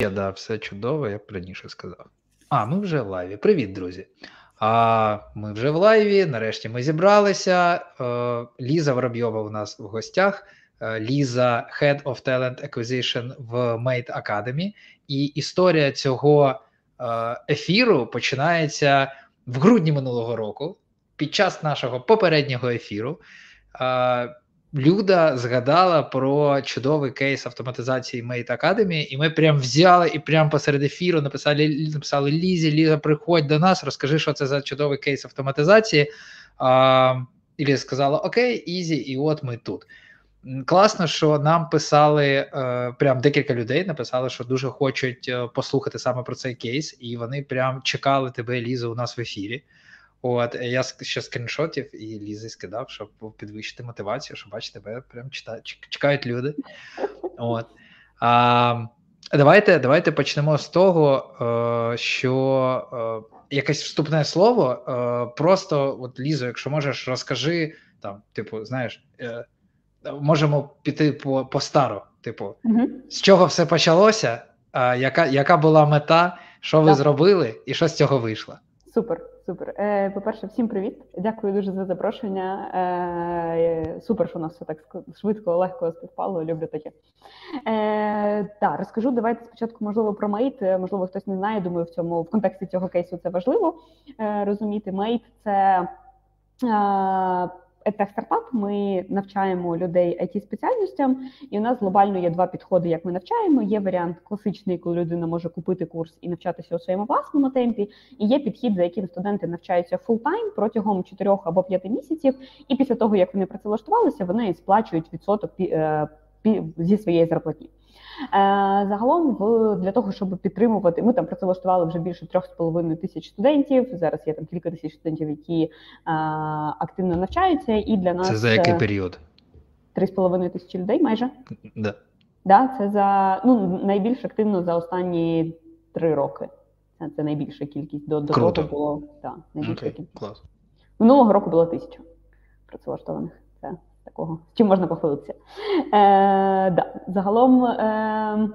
Я да, все чудово, як раніше сказав. А, ми вже в лайві. Привіт, друзі. А ми вже в лайві. Нарешті ми зібралися. Е, Ліза Воробйова у нас в гостях. Е, Ліза, Head of Talent Acquisition в Mate Academy. І історія цього е, ефіру починається в грудні минулого року. Під час нашого попереднього ефіру. Люда згадала про чудовий кейс автоматизації Mate Academy, і ми прям взяли і прямо посеред ефіру написали написали Лізі, Ліза, приходь до нас, розкажи, що це за чудовий кейс автоматизації. А, І Ліза сказала: Окей, easy, і от ми тут. Класно, що нам писали е, прям декілька людей, написали, що дуже хочуть е, послухати саме про цей кейс, і вони прям чекали тебе, Ліза, у нас в ефірі. От я ще скріншоти Лізі скидав, щоб підвищити мотивацію, щоб бачите, тебе прям читають, чекають люди. От. А, Давайте давайте почнемо з того, е, що е, якесь вступне слово. Е, просто, от Лізо, якщо можеш, розкажи там, типу, знаєш, можемо піти по по стару. Типу, угу. з чого все почалося? Яка яка була мета, що ви так. зробили, і що з цього вийшло? Супер. Супер. Е, По-перше, всім привіт. Дякую дуже за запрошення. Е, Супер, що у нас все так швидко, легко співпало. Люблю таке. Е, Та розкажу. Давайте спочатку, можливо, про Mate. Можливо, хтось не знає. Думаю, в цьому в контексті цього кейсу це важливо е, розуміти. Mate це. Е, стартап ми навчаємо людей IT спеціальностям, і у нас глобально є два підходи, як ми навчаємо. Є варіант класичний, коли людина може купити курс і навчатися у своєму власному темпі. І є підхід, за яким студенти навчаються full-time протягом 4 або 5 місяців. І після того як вони працевлаштувалися, вони сплачують відсоток е, зі своєї зарплатні. Е, загалом, в для того, щоб підтримувати, ми там працевлаштували вже більше 3,5 тисяч студентів. Зараз є там кілька тисяч студентів, які е, активно навчаються, і для нас це за який період? 3,5 тисячі людей майже. Да. Да, це за ну найбільш активно за останні три роки. Це, це найбільша кількість до, до Круто. того було так, найбільша okay, кількість. Клас. Минулого року було тисяча працевлаштованих. Такого, чим можна похвалитися. Е, да, Загалом. Е,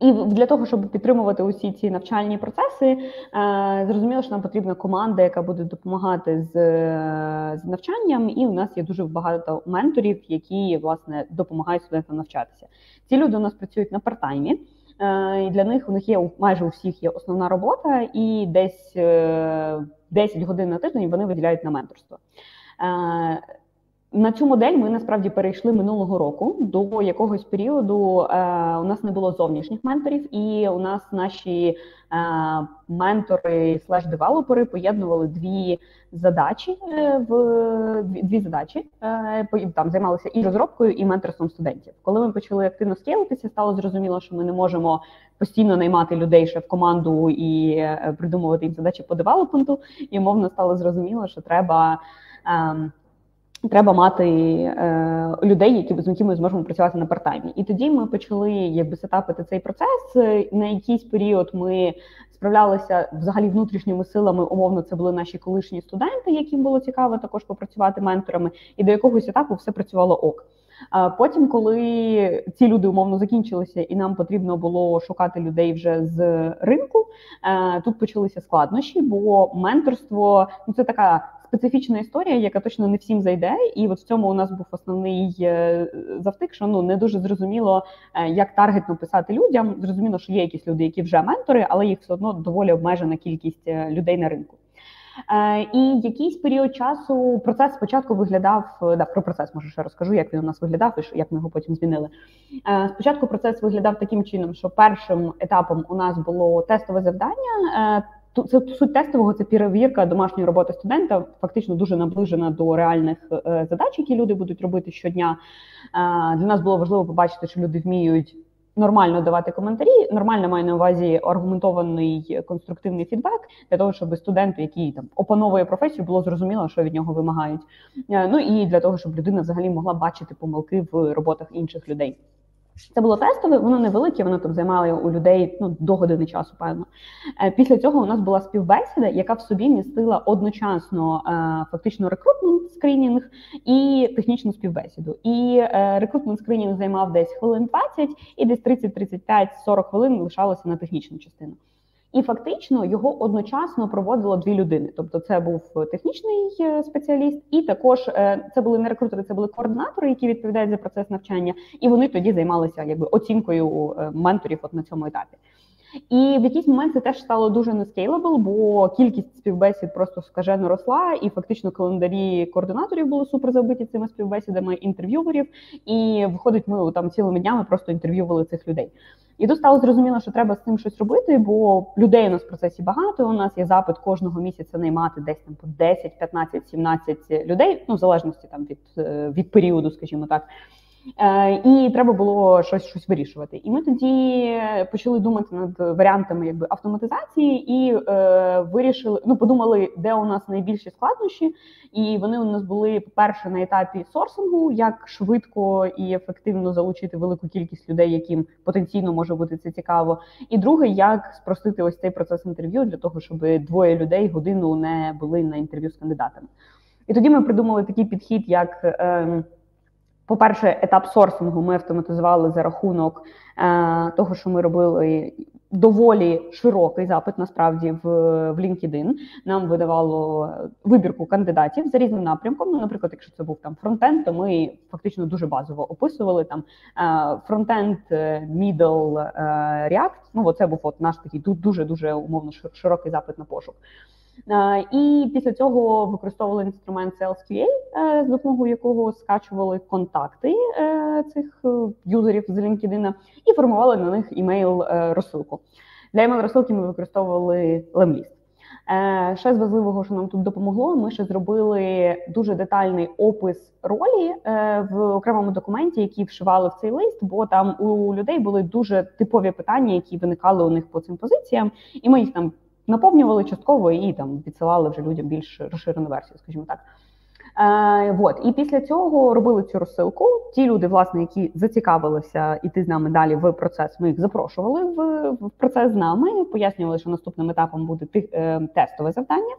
і для того, щоб підтримувати усі ці навчальні процеси, е, зрозуміло, що нам потрібна команда, яка буде допомагати з з навчанням. І у нас є дуже багато менторів, які власне допомагають студентам навчатися. Ці люди у нас працюють на партаймі, е, і для них у них є майже у всіх є основна робота, і десь 10 е, годин на тиждень вони виділяють на менторство. На цю модель ми насправді перейшли минулого року. До якогось періоду е, у нас не було зовнішніх менторів, і у нас наші е, ментори слеш девелопери поєднували дві задачі е, в дві, дві задачі. Е, там займалися і розробкою, і менторством студентів. Коли ми почали активно скейлитися, стало зрозуміло, що ми не можемо постійно наймати людей ще в команду і е, придумувати їм задачі по девелопменту. І умовно стало зрозуміло, що треба. Треба мати е, людей, які з якими ми зможемо працювати на партаймі. І тоді ми почали якби сетапити цей процес. На якийсь період ми справлялися взагалі внутрішніми силами. Умовно, це були наші колишні студенти, яким було цікаво також попрацювати менторами. І до якогось етапу все працювало ок. А потім, коли ці люди умовно закінчилися, і нам потрібно було шукати людей вже з ринку, е, тут почалися складнощі, бо менторство ну це така специфічна історія, яка точно не всім зайде. І от в цьому у нас був основний е, завтик, що ну не дуже зрозуміло, е, як таргетно писати людям. Зрозуміло, що є якісь люди, які вже ментори, але їх все одно доволі обмежена кількість е, людей на ринку. І якийсь період часу процес спочатку виглядав да, про процес, може ще розкажу, як він у нас виглядав і як ми його потім змінили. Спочатку процес виглядав таким чином, що першим етапом у нас було тестове завдання це суть тестового це перевірка домашньої роботи студента, фактично дуже наближена до реальних е, задач, які люди будуть робити щодня. Е, для нас було важливо побачити, що люди вміють нормально давати коментарі. Нормально маю на увазі аргументований конструктивний фідбек для того, щоб студенту, який там опановує професію, було зрозуміло, що від нього вимагають. Е, ну і для того, щоб людина взагалі могла бачити помилки в роботах інших людей. Це було тестове, воно невелике, воно там займало у людей ну, до години часу, певно. Е, після цього у нас була співбесіда, яка в собі містила одночасно е, фактично рекрутмент скринінг і технічну співбесіду. І е, рекрутмент скринінг займав десь хвилин 20, і десь 30-35-40 хвилин лишалося на технічну частину. І фактично його одночасно проводило дві людини. Тобто, це був технічний е, спеціаліст, і також е, це були не рекрутери, це були координатори, які відповідають за процес навчання, і вони тоді займалися якби оцінкою е, менторів от на цьому етапі. І в якийсь момент це теж стало дуже не scalable, бо кількість співбесід просто скажено росла, і фактично календарі координаторів були супер забиті цими співбесідами інтерв'юверів. І виходить, ми там цілими днями просто інтерв'ювали цих людей. І тут стало зрозуміло, що треба з цим щось робити, бо людей у нас в процесі багато. У нас є запит кожного місяця наймати десь там по 10, 15, 17 людей, ну в залежності там від, е, від періоду, скажімо так. Е, і треба було щось щось вирішувати. І ми тоді почали думати над варіантами якби автоматизації і е, вирішили, ну подумали, де у нас найбільші складнощі, і вони у нас були по-перше на етапі сорсингу, як швидко і ефективно залучити велику кількість людей, яким потенційно може бути це цікаво. І друге, як спростити ось цей процес інтерв'ю для того, щоб двоє людей годину не були на інтерв'ю з кандидатами. І тоді ми придумали такий підхід, як. Е, по-перше, етап сорсингу ми автоматизували за рахунок е, того, що ми робили доволі широкий запит насправді в в LinkedIn. Нам видавало вибірку кандидатів за різним напрямком. Ну, наприклад, якщо це був там frontend, то ми фактично дуже базово описували там е, frontend, middle, е, React. Ну, це був от наш такий дуже дуже умовно широкий запит на пошук. Е, і після цього використовували інструмент SalesQA, е, з допомогою якого скачували контакти е, цих юзерів з LinkedIn і формували на них імейл розсилку. Для імейл розсилки ми використовували Lemlist. Ще з важливого, що нам тут допомогло, ми ще зробили дуже детальний опис ролі в окремому документі, який вшивали в цей лист, бо там у людей були дуже типові питання, які виникали у них по цим позиціям, і ми їх там наповнювали частково і там відсилали вже людям більш розширену версію, скажімо так. Е, вот. І після цього робили цю розсилку. Ті люди, власне, які зацікавилися іти з нами далі в процес, ми їх запрошували в в процес з нами, пояснювали, що наступним етапом буде е, тестове завдання.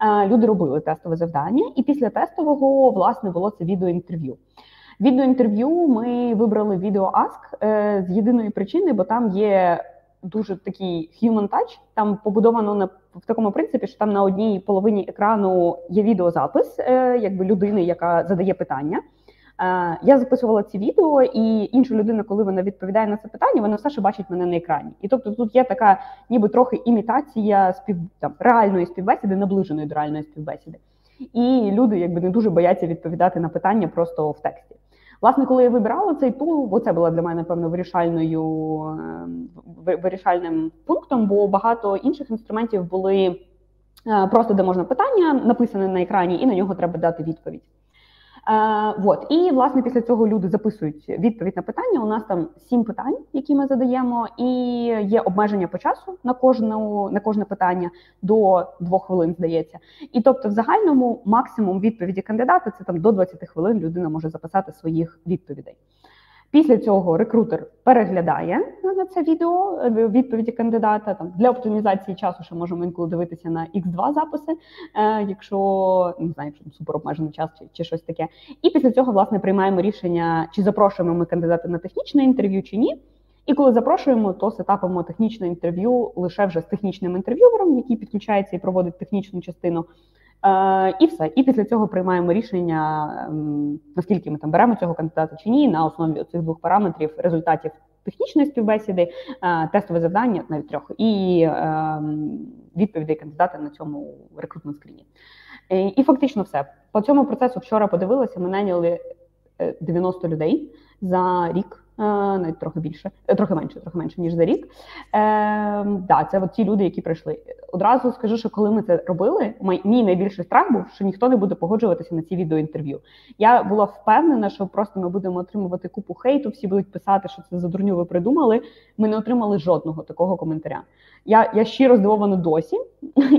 Е, люди робили тестове завдання, і після тестового власне було це відеоінтерв'ю. Відеоінтерв'ю ми вибрали відео Ask е, з єдиної причини, бо там є дуже такий human touch, Там побудовано на в такому принципі, що там на одній половині екрану є відеозапис, е, якби людини, яка задає питання. Е, я записувала ці відео, і інша людина, коли вона відповідає на це питання, вона все ще бачить мене на екрані. І тобто тут є така, ніби трохи імітація спів там реальної співбесіди, наближеної до реальної співбесіди. І люди якби не дуже бояться відповідати на питання просто в тексті. Власне, коли я вибирала цей тул, бо це була для мене певно вирішальною ем, вирішальним пунктом, бо багато інших інструментів були е, просто де можна питання написане на екрані, і на нього треба дати відповідь. Е, вот. І власне після цього люди записують відповідь на питання. У нас там сім питань, які ми задаємо, і є обмеження по часу на кожну на кожне питання до двох хвилин, здається. І тобто, в загальному максимум відповіді кандидата це там до 20 хвилин людина може записати своїх відповідей. Після цього рекрутер переглядає на це відео е, відповіді кандидата. Там для оптимізації часу ще можемо інколи дивитися на x 2 записи, е, якщо не знаю, якщо супер обмежений час чи, чи щось таке. І після цього власне приймаємо рішення, чи запрошуємо ми кандидата на технічне інтерв'ю, чи ні. І коли запрошуємо, то сетапимо технічне інтерв'ю лише вже з технічним інтерв'ювером, який підключається і проводить технічну частину. Е, і все. І після цього приймаємо рішення, ем, наскільки ми там беремо цього кандидата чи ні, на основі цих двох параметрів результатів технічної співбесіди, е, тестове завдання навіть трьох, і ем, відповідей кандидата на цьому рекрутмент скріні. Е, і фактично все. По цьому процесу вчора подивилися, ми наняли 90 людей за рік. Е, навіть трохи більше, е, трохи менше, трохи менше ніж за рік. Е, да, це от ті люди, які прийшли. Одразу скажу, що коли ми це робили, мій найбільший страх був, що ніхто не буде погоджуватися на ці відеоінтерв'ю. Я була впевнена, що просто ми будемо отримувати купу хейту. Всі будуть писати, що це за дурню ви придумали. Ми не отримали жодного такого коментаря. Я я щиро здивована досі.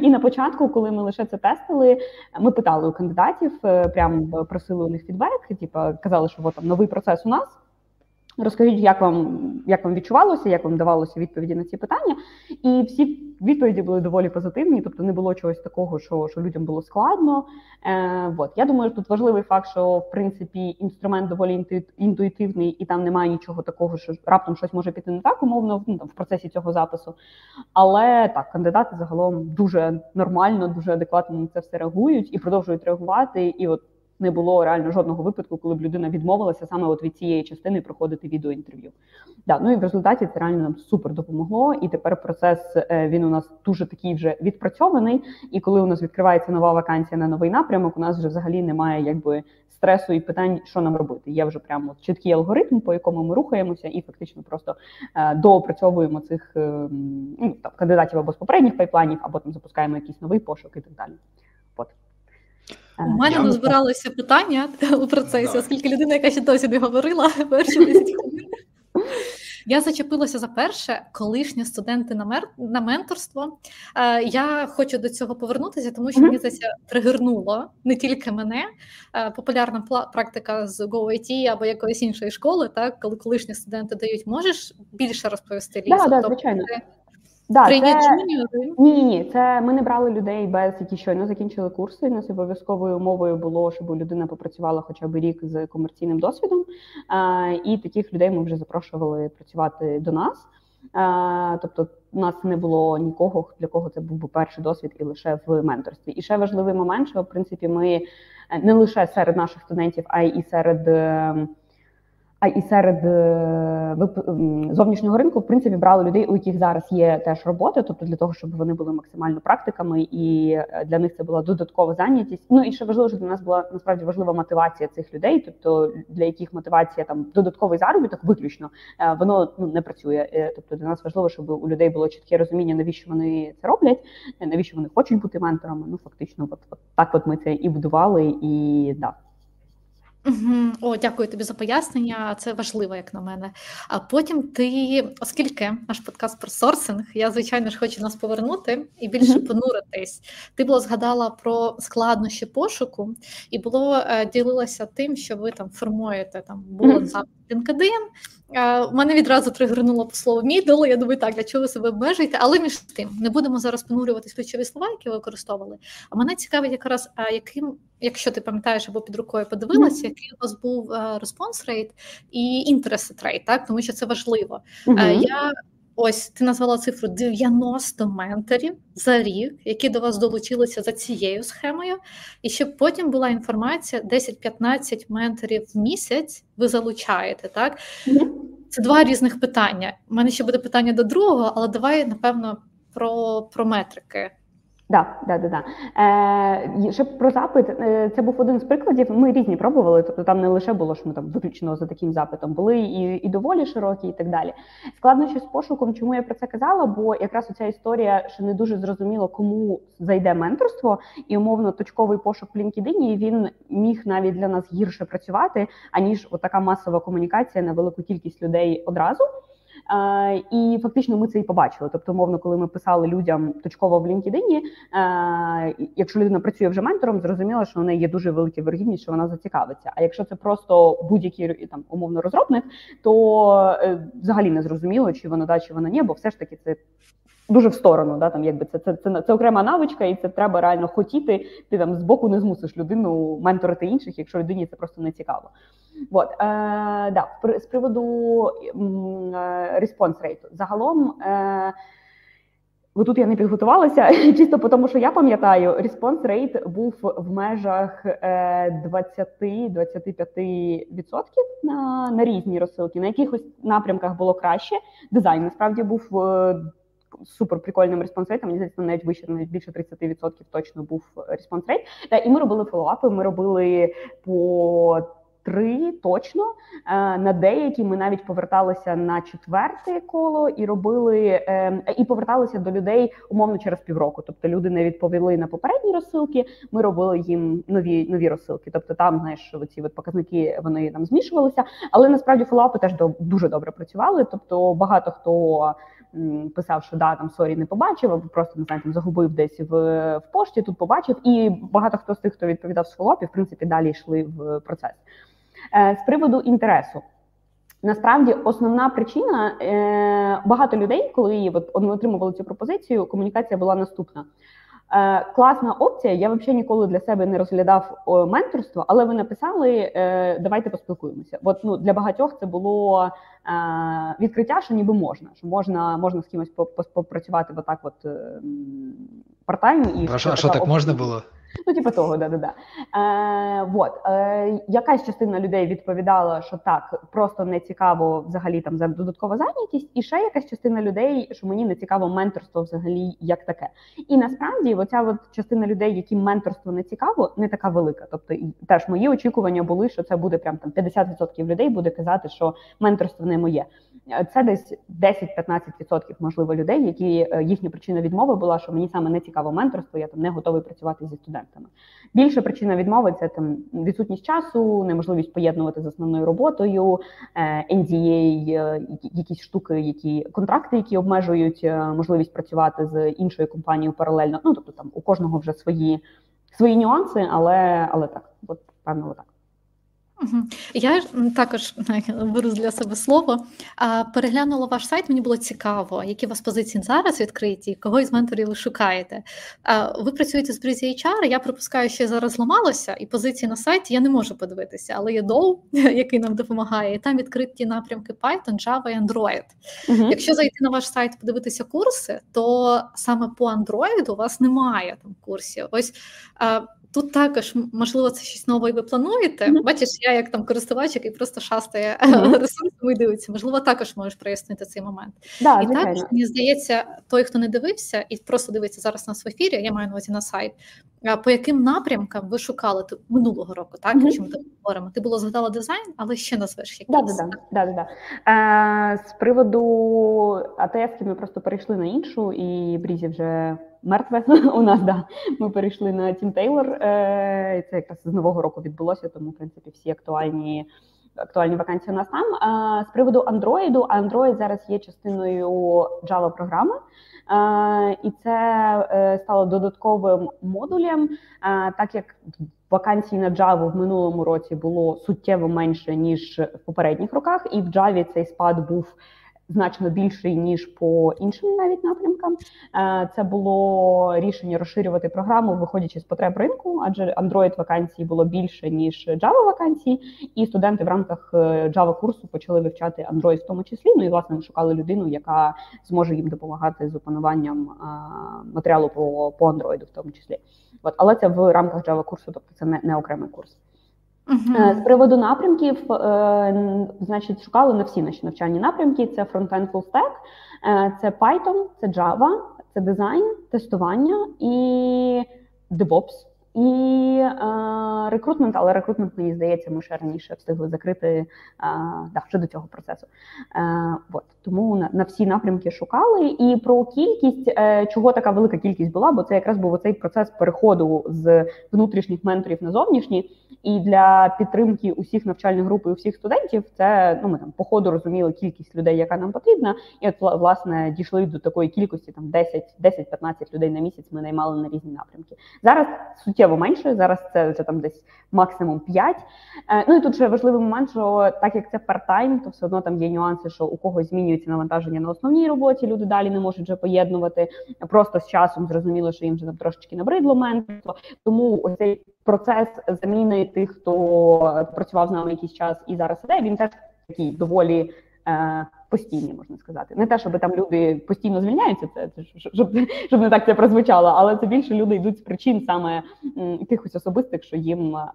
І на початку, коли ми лише це тестили, ми питали у кандидатів, прям просили у них фідбек, типу казали, що от там новий процес у нас. Розкажіть, як вам як вам відчувалося, як вам давалося відповіді на ці питання, і всі відповіді були доволі позитивні, тобто не було чогось такого, що що людям було складно. Е, от. Я думаю, тут важливий факт, що в принципі інструмент доволі інтуїтивний, і там немає нічого такого, що раптом щось може піти не так, умовно ну, там, в процесі цього запису. Але так, кандидати загалом дуже нормально, дуже адекватно на це все реагують і продовжують реагувати. І от не було реально жодного випадку, коли б людина відмовилася саме от від цієї частини проходити відеоінтерв'ю. Да, ну і в результаті це реально нам супер допомогло. І тепер процес е, він у нас дуже такий вже відпрацьований. І коли у нас відкривається нова вакансія на новий напрямок, у нас вже взагалі немає якби. Стресу і питань, що нам робити. Є вже прямо чіткий алгоритм, по якому ми рухаємося, і фактично просто е, доопрацьовуємо цих е, ну, там, кандидатів або з попередніх пайпланів, або там запускаємо якийсь новий пошук і так далі. От. У мене не збиралося питання у процесі, оскільки людина, яка ще досі не говорила перші 10 хвилин. Я зачепилася за перше, колишні студенти на мер на менторство. Е, Я хочу до цього повернутися, тому що мені здається, тригернуло не тільки мене. Е, популярна практика з GoIT або якоїсь іншої школи, так коли колишні студенти дають, можеш більше розповісти Ліза? Да, да, тобто, Да, це... Ні, ні, ні. Це ми не брали людей без які щойно закінчили курси. У нас обов'язковою умовою було, щоб людина попрацювала хоча б рік з комерційним досвідом. А, І таких людей ми вже запрошували працювати до нас. А, Тобто, у нас не було нікого, для кого це був би перший досвід і лише в менторстві. І ще важливий момент, що в принципі ми е, не лише серед наших студентів, а й і серед. А і серед е, зовнішнього ринку, в принципі, брали людей, у яких зараз є теж робота, тобто для того, щоб вони були максимально практиками, і е, для них це була додаткова зайнятість. Ну і ще важливо, що для нас була насправді важлива мотивація цих людей, тобто для яких мотивація там додатковий заробіток, виключно е, воно ну не працює. Тобто для нас важливо, щоб у людей було чітке розуміння, навіщо вони це роблять, навіщо вони хочуть бути менторами. Ну фактично, от, от так, от ми це і будували, і да. О, дякую тобі за пояснення. Це важливо, як на мене. А потім ти, оскільки наш подкаст про сорсинг, я звичайно ж хочу нас повернути і більше понуритись. Ти було згадала про складнощі пошуку, і було е, ділилася тим, що ви там формуєте там було запит LinkedIn, у мене відразу тригернуло по слову мідл, Я думаю, так для чого ви себе обмежуєте, але між тим не будемо зараз понурюватись ключові слова, які ви використовували. А мене цікавить, якраз яким, якщо ти пам'ятаєш або під рукою подивилася, який у вас був респонс rate і інтерес rate, так тому що це важливо. Uh-huh. Я Ось ти назвала цифру 90 менторів за рік, які до вас долучилися за цією схемою, і щоб потім була інформація: 10-15 менторів в місяць ви залучаєте. Так це два різних питання. У мене ще буде питання до другого, але давай напевно про, про метрики. Да, да, да, да. Е, Ще про запит, е, це був один з прикладів. Ми різні пробували, тобто там не лише було, що ми там виключно за таким запитом, були і і доволі широкі, і так далі. Складнощі з пошуком, чому я про це казала? Бо якраз оця історія, що не дуже зрозуміло, кому зайде менторство, і умовно точковий пошук в LinkedIn, він міг навіть для нас гірше працювати, аніж така масова комунікація на велику кількість людей одразу. І фактично ми це і побачили. Тобто, мовно, коли ми писали людям точково в LinkedIn, якщо людина працює вже ментором, зрозуміло, що в неї є дуже велика вергідність, що вона зацікавиться. А якщо це просто будь-який там умовно розробник, то е, взагалі не зрозуміло, чи воно да, чи воно ні, бо все ж таки це дуже в сторону. Да, там якби це це, це, це окрема навичка, і це треба реально хотіти. Ти там з боку не змусиш людину менторити інших, якщо людині це просто не цікаво. От, е, да, з приводу response rate у. Загалом. Е, Бо тут я не підготувалася, чисто тому, що я пам'ятаю, response rate був в межах 20-25% на на різні розсилки. На якихось напрямках було краще. Дизайн насправді був е, супер прикольним response rate ом, Мені здається, навіть вище, навіть більше 30% точно був response rate. І ми робили follow-up и, Ми робили по три точно. Е, на деякі ми навіть поверталися на четверте коло і робили е, і поверталися до людей умовно через півроку. Тобто люди не відповіли на попередні розсилки. Ми робили їм нові нові розсилки. Тобто, там знаєш, оці от показники вони там змішувалися, але насправді follow-up и теж дуже добре працювали. Тобто багато хто. Писав, що да, там sorry не побачив, або просто не знаю, там загубив десь в в пошті. Тут побачив, і багато хто з тих, хто відповідав з follow-up ів, в принципі, далі йшли в процес. Е, з приводу інтересу. Насправді основна причина е, багато людей, коли от, отримували цю пропозицію, комунікація була наступна. Е, класна опція. Я взагалі ніколи для себе не розглядав о, менторство, але ви написали е, давайте поспілкуємося. От ну для багатьох це було е, відкриття, що ніби можна, що можна можна з кимось попрацювати отак, от е, партайм і а що, що так можна було. Ну, типу того, да, да, да. Е, вот. Е, Якась частина людей відповідала, що так, просто не цікаво взагалі там за додаткова зайнятість, і ще якась частина людей, що мені не цікаво менторство взагалі як таке. І насправді, оця от частина людей, яким менторство не цікаво, не така велика. Тобто, теж мої очікування були, що це буде прям там 50% людей буде казати, що менторство не моє. Е, це десь 10-15% можливо людей, які е, їхня причина відмови була, що мені саме не цікаво менторство, я там не готовий працювати зі студентами. Більша причина відмови це там відсутність часу, неможливість поєднувати з основною роботою, NDA, е, якісь штуки, які контракти, які обмежують можливість працювати з іншою компанією паралельно. Ну тобто там у кожного вже свої свої нюанси, але але так, от певно, так. Я також беру для себе слово. Переглянула ваш сайт, мені було цікаво, які у вас позиції зараз відкриті, кого із менторів ви шукаєте. Ви працюєте з Брізі HR, я припускаю, що зараз зламалося, і позиції на сайті я не можу подивитися, але є Dow, який нам допомагає, і там відкриті напрямки Python, Java і Android. uh Якщо зайти на ваш сайт, подивитися курси, то саме по Android у вас немає там курсів. Ось Тут також можливо це щось нове, і ви плануєте. Mm-hmm. Бачиш, я як там користувач, який просто шастає mm-hmm. ресурсами і дивиться. Можливо, також можеш прояснити цей момент. Да, і також мені здається, той, хто не дивився і просто дивиться зараз нас в ефірі, я маю на увазі на сайт. По яким напрямкам ви шукали минулого року? Так mm-hmm. якщо ми говоримо? Ти було згадала дизайн, але ще назвеш якийсь. Да, да, да, да, Е, З приводу АТС ми просто перейшли на іншу, і Брізі вже мертве у нас. Да. Ми перейшли на Тім Тейлор. Е, Це якраз з нового року відбулося, тому в принципі всі актуальні. Актуальні вакансії у нас там. З приводу Андроїду, Android зараз є частиною Java програми, і це е, стало додатковим модулем, так як вакансій на Java в минулому році було суттєво менше ніж в попередніх роках, і в Java цей спад був значно більший ніж по іншим навіть напрямкам. Е, це було рішення розширювати програму, виходячи з потреб ринку, адже Android вакансій було більше ніж Java вакансій, і студенти в рамках е, Java курсу почали вивчати Android в тому числі. Ну і власне шукали людину, яка зможе їм допомагати з опануванням е, матеріалу по по Android в тому числі. От але це в рамках Java курсу, тобто це не, не окремий курс. Uh-huh. З приводу напрямків, е, значить, шукали на всі наші навчальні напрямки: це фронтенд full stack, е, це Python, це Java, це дизайн, тестування і DevOps. І е, рекрутмент, але рекрутмент, мені здається, ми ще раніше встигли закрити е, да, ще цього процесу. Е, от. Тому на, на всі напрямки шукали. І про кількість, е, чого така велика кількість була, бо це якраз був цей процес переходу з внутрішніх менторів на зовнішні. І для підтримки усіх навчальних груп і усіх студентів це ну ми там по ходу розуміли кількість людей, яка нам потрібна, і от власне дійшли до такої кількості там 10-10-15 людей на місяць. Ми наймали на різні напрямки. Зараз суттєво менше. Зараз це це там десь максимум 5. Е, ну і тут ще важливий момент, що так як це парт-тайм, то все одно там є нюанси, що у когось змінюється навантаження на основній роботі. Люди далі не можуть вже поєднувати. Просто з часом зрозуміло, що їм вже там трошечки набридло менторство. Тому ось цей процес заміни тих, хто працював з нами якийсь час і зараз іде, він теж такий доволі е, постійний, можна сказати. Не те, щоб там люди постійно звільняються, це, це щоб щоб не так це прозвучало, але це більше люди йдуть з причин саме якихось особистих, що їм е,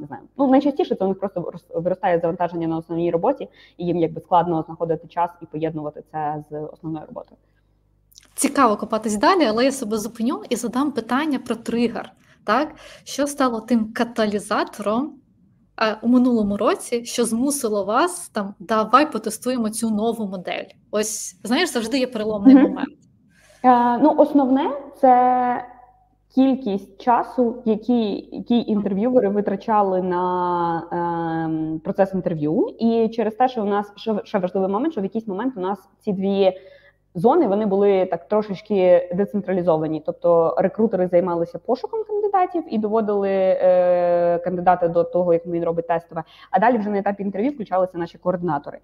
не знаю. Ну найчастіше це у них просто виростає завантаження на основній роботі, і їм якби складно знаходити час і поєднувати це з основною роботою. Цікаво копатись далі, але я себе зупиню і задам питання про тригер. Так, що стало тим каталізатором е, у минулому році, що змусило вас там давай потестуємо цю нову модель? Ось знаєш, завжди є переломний mm-hmm. момент. Е, Ну, основне це кількість часу, який які інтерв'ювери витрачали на е, процес інтерв'ю, і через те, що у нас ще важливий момент, що в якийсь момент у нас ці дві зони вони були так трошечки децентралізовані. Тобто рекрутери займалися пошуком кандидатів і доводили е, кандидата до того, як він робить тестове. А далі вже на етапі інтерв'ю включалися наші координатори.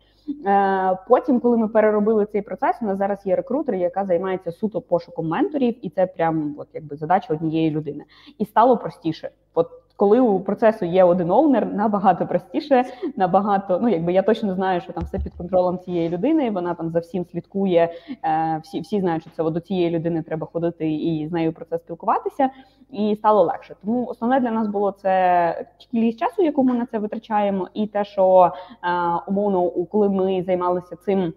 Е, Потім, коли ми переробили цей процес, у нас зараз є рекрутер, яка займається суто пошуком менторів, і це прям от якби задача однієї людини. І стало простіше. От коли у процесу є один оунер, набагато простіше, набагато ну якби я точно знаю, що там все під контролем цієї людини. Вона там за всім слідкує. Е, всі всі знають, що це до цієї людини треба ходити і з нею про це спілкуватися, і стало легше. Тому основне для нас було це кількість часу, яку ми на це витрачаємо, і те, що е, умовно, коли ми займалися цим.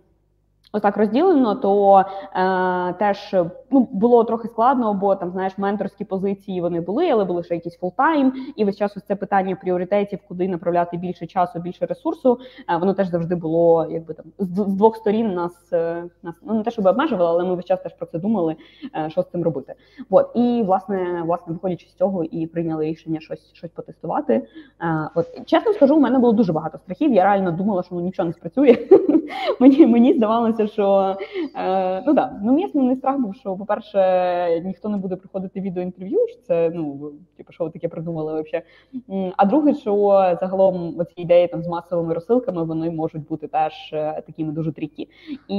Отак розділено, то е, теж ну було трохи складно, бо там знаєш менторські позиції вони були, але були ще якісь full-time, і весь час ось це питання пріоритетів, куди направляти більше часу, більше ресурсу. Е, воно теж завжди було, якби там з, з двох сторін нас е, нас ну не те, щоб обмежувало, але ми весь час теж про це думали, е, що з цим робити. От і власне, власне, виходячи з цього, і прийняли рішення щось щось потестувати. Е, от чесно скажу, у мене було дуже багато страхів. Я реально думала, що ну нічого не спрацює. Мені мені здавалося що е, ну да, ну мій основний страх був, що, по-перше, ніхто не буде приходити відеоінтерв'ю, що це ну типу, що ви таке придумали взагалі. А друге, що загалом оці ідеї там з масовими розсилками вони можуть бути теж е, такими дуже трікі. І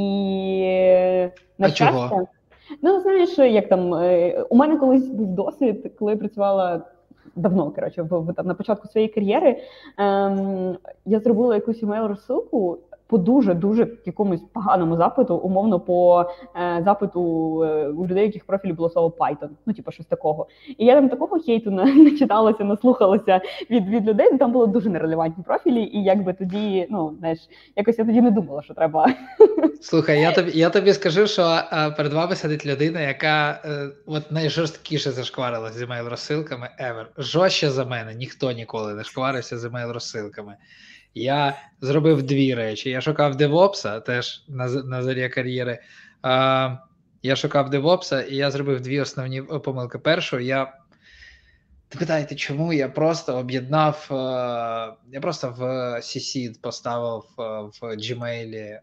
на щастя, ну знаєш, як там е, у мене колись був досвід, коли я працювала. Давно коротше, в, в там на початку своєї кар'єри ем, я зробила якусь імейл розсилку, по дуже дуже якомусь поганому запиту, умовно по е, запиту е, у людей, яких профілі було слово Python, ну типу щось такого. І я там такого хейту начиталася, наслухалася від від людей. Там були дуже нерелевантні профілі, і якби тоді, ну знаєш, якось я тоді не думала, що треба. Слухай, я тобі я тобі скажу, що а, перед вами сидить людина, яка е, от найжорсткіше зашкварилася з email розсилками ever. Жорстче за мене ніхто ніколи не шкварився з email розсилками. Я зробив дві речі. Я шукав DevOps а теж на на зарі кар'єри. А, Я шукав DevOps а, і я зробив дві основні помилки. Першу, я ти питаєте, чому я просто об'єднав, я просто в CC поставив в Gmail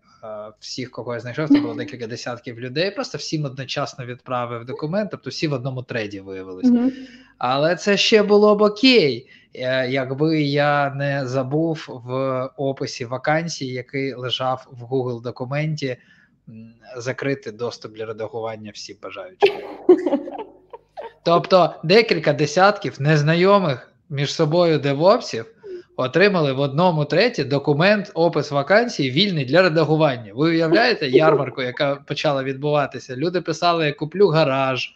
всіх, кого я знайшов, це було декілька десятків людей. Просто всім одночасно відправив документ, тобто всі в одному треді виявилися. Mm-hmm. Але це ще було б окей. Е, якби я не забув в описі вакансії, який лежав в Google документі, закрити доступ для редагування всім бажаючим. Тобто декілька десятків незнайомих між собою девопсів отримали в одному треті документ, опис вакансії вільний для редагування. Ви уявляєте ярмарку, яка почала відбуватися? Люди писали: я куплю гараж,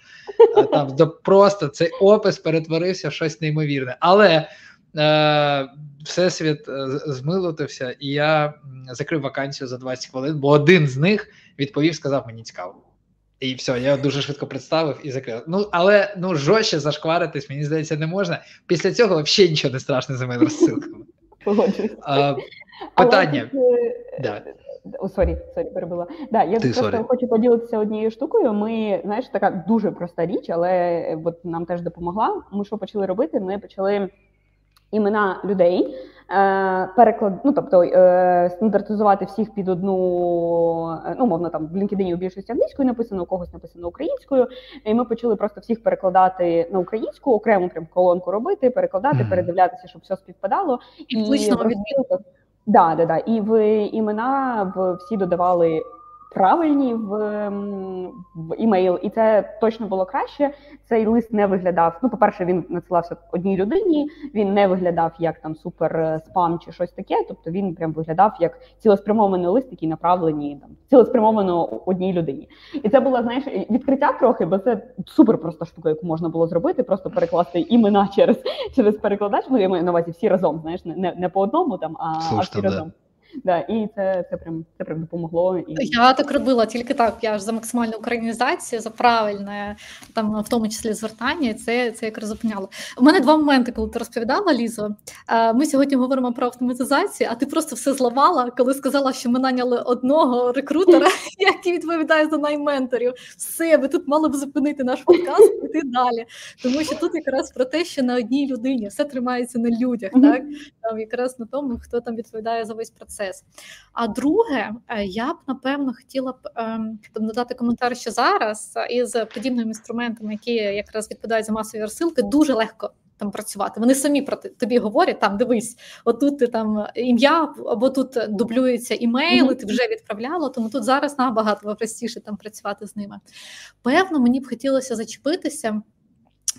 а там просто цей опис перетворився в щось неймовірне. Але е, всесвіт е, змилотився, і я закрив вакансію за 20 хвилин, бо один з них відповів, сказав: мені цікаво. І все, я дуже швидко представив і закрив. Ну, але ну жорстче зашкваритись, мені здається, не можна. Після цього взагалі нічого не страшне за мене розсилками. Питання. Е, да. О, sorry, sorry, перебила. Да, Я Ти, просто sorry. хочу поділитися однією штукою. Ми, знаєш, така дуже проста річ, але е, от нам теж допомогла. Ми що почали робити? Ми почали імена людей. Е, переклад, ну тобто е, стандартизувати всіх під одну, е, ну мовно там в LinkedIn у більшості англійською написано, у когось написано українською. І ми почали просто всіх перекладати на українську, окрему прям колонку робити, перекладати, mm-hmm. передивлятися, щоб все співпадало. І, і відмінку. Да, да, да. І в імена в всі додавали правильні в в імейл, і це точно було краще. Цей лист не виглядав. Ну, по-перше, він надсилався одній людині, він не виглядав як там супер е, спам чи щось таке. Тобто він прям виглядав як цілеспрямований лист, який направлені там цілеспрямовано одній людині. І це було, знаєш, відкриття трохи, бо це супер проста штука, яку можна було зробити, просто перекласти імена через через перекладач. Ну, я маю на увазі всі разом, знаєш, не не по одному там, а, а всі разом. Да, І це це прям це прям допомогло. І... Я так робила тільки так. Я ж за максимальну українізацію, за правильне там, в тому числі звертання, і це це якраз зупиняло. У мене два моменти, коли ти розповідала, Лізо. Е, ми сьогодні говоримо про автоматизацію, а ти просто все зламала, коли сказала, що ми наняли одного рекрутера, який відповідає за найменторів. Все, ви тут мали б зупинити наш подкаст і йти далі. Тому що тут якраз про те, що на одній людині все тримається на людях, так там якраз на тому, хто там відповідає за весь процес процес. А друге, е, я б напевно хотіла б ем, додати коментар, що зараз із подібними інструментами, які якраз відповідають за масові розсилки, дуже легко там працювати. Вони самі про тобі говорять: там дивись, отут ти там ім'я, або тут дублюється імейли, ти вже відправляла. Тому тут зараз набагато простіше там працювати з ними. Певно, мені б хотілося зачепитися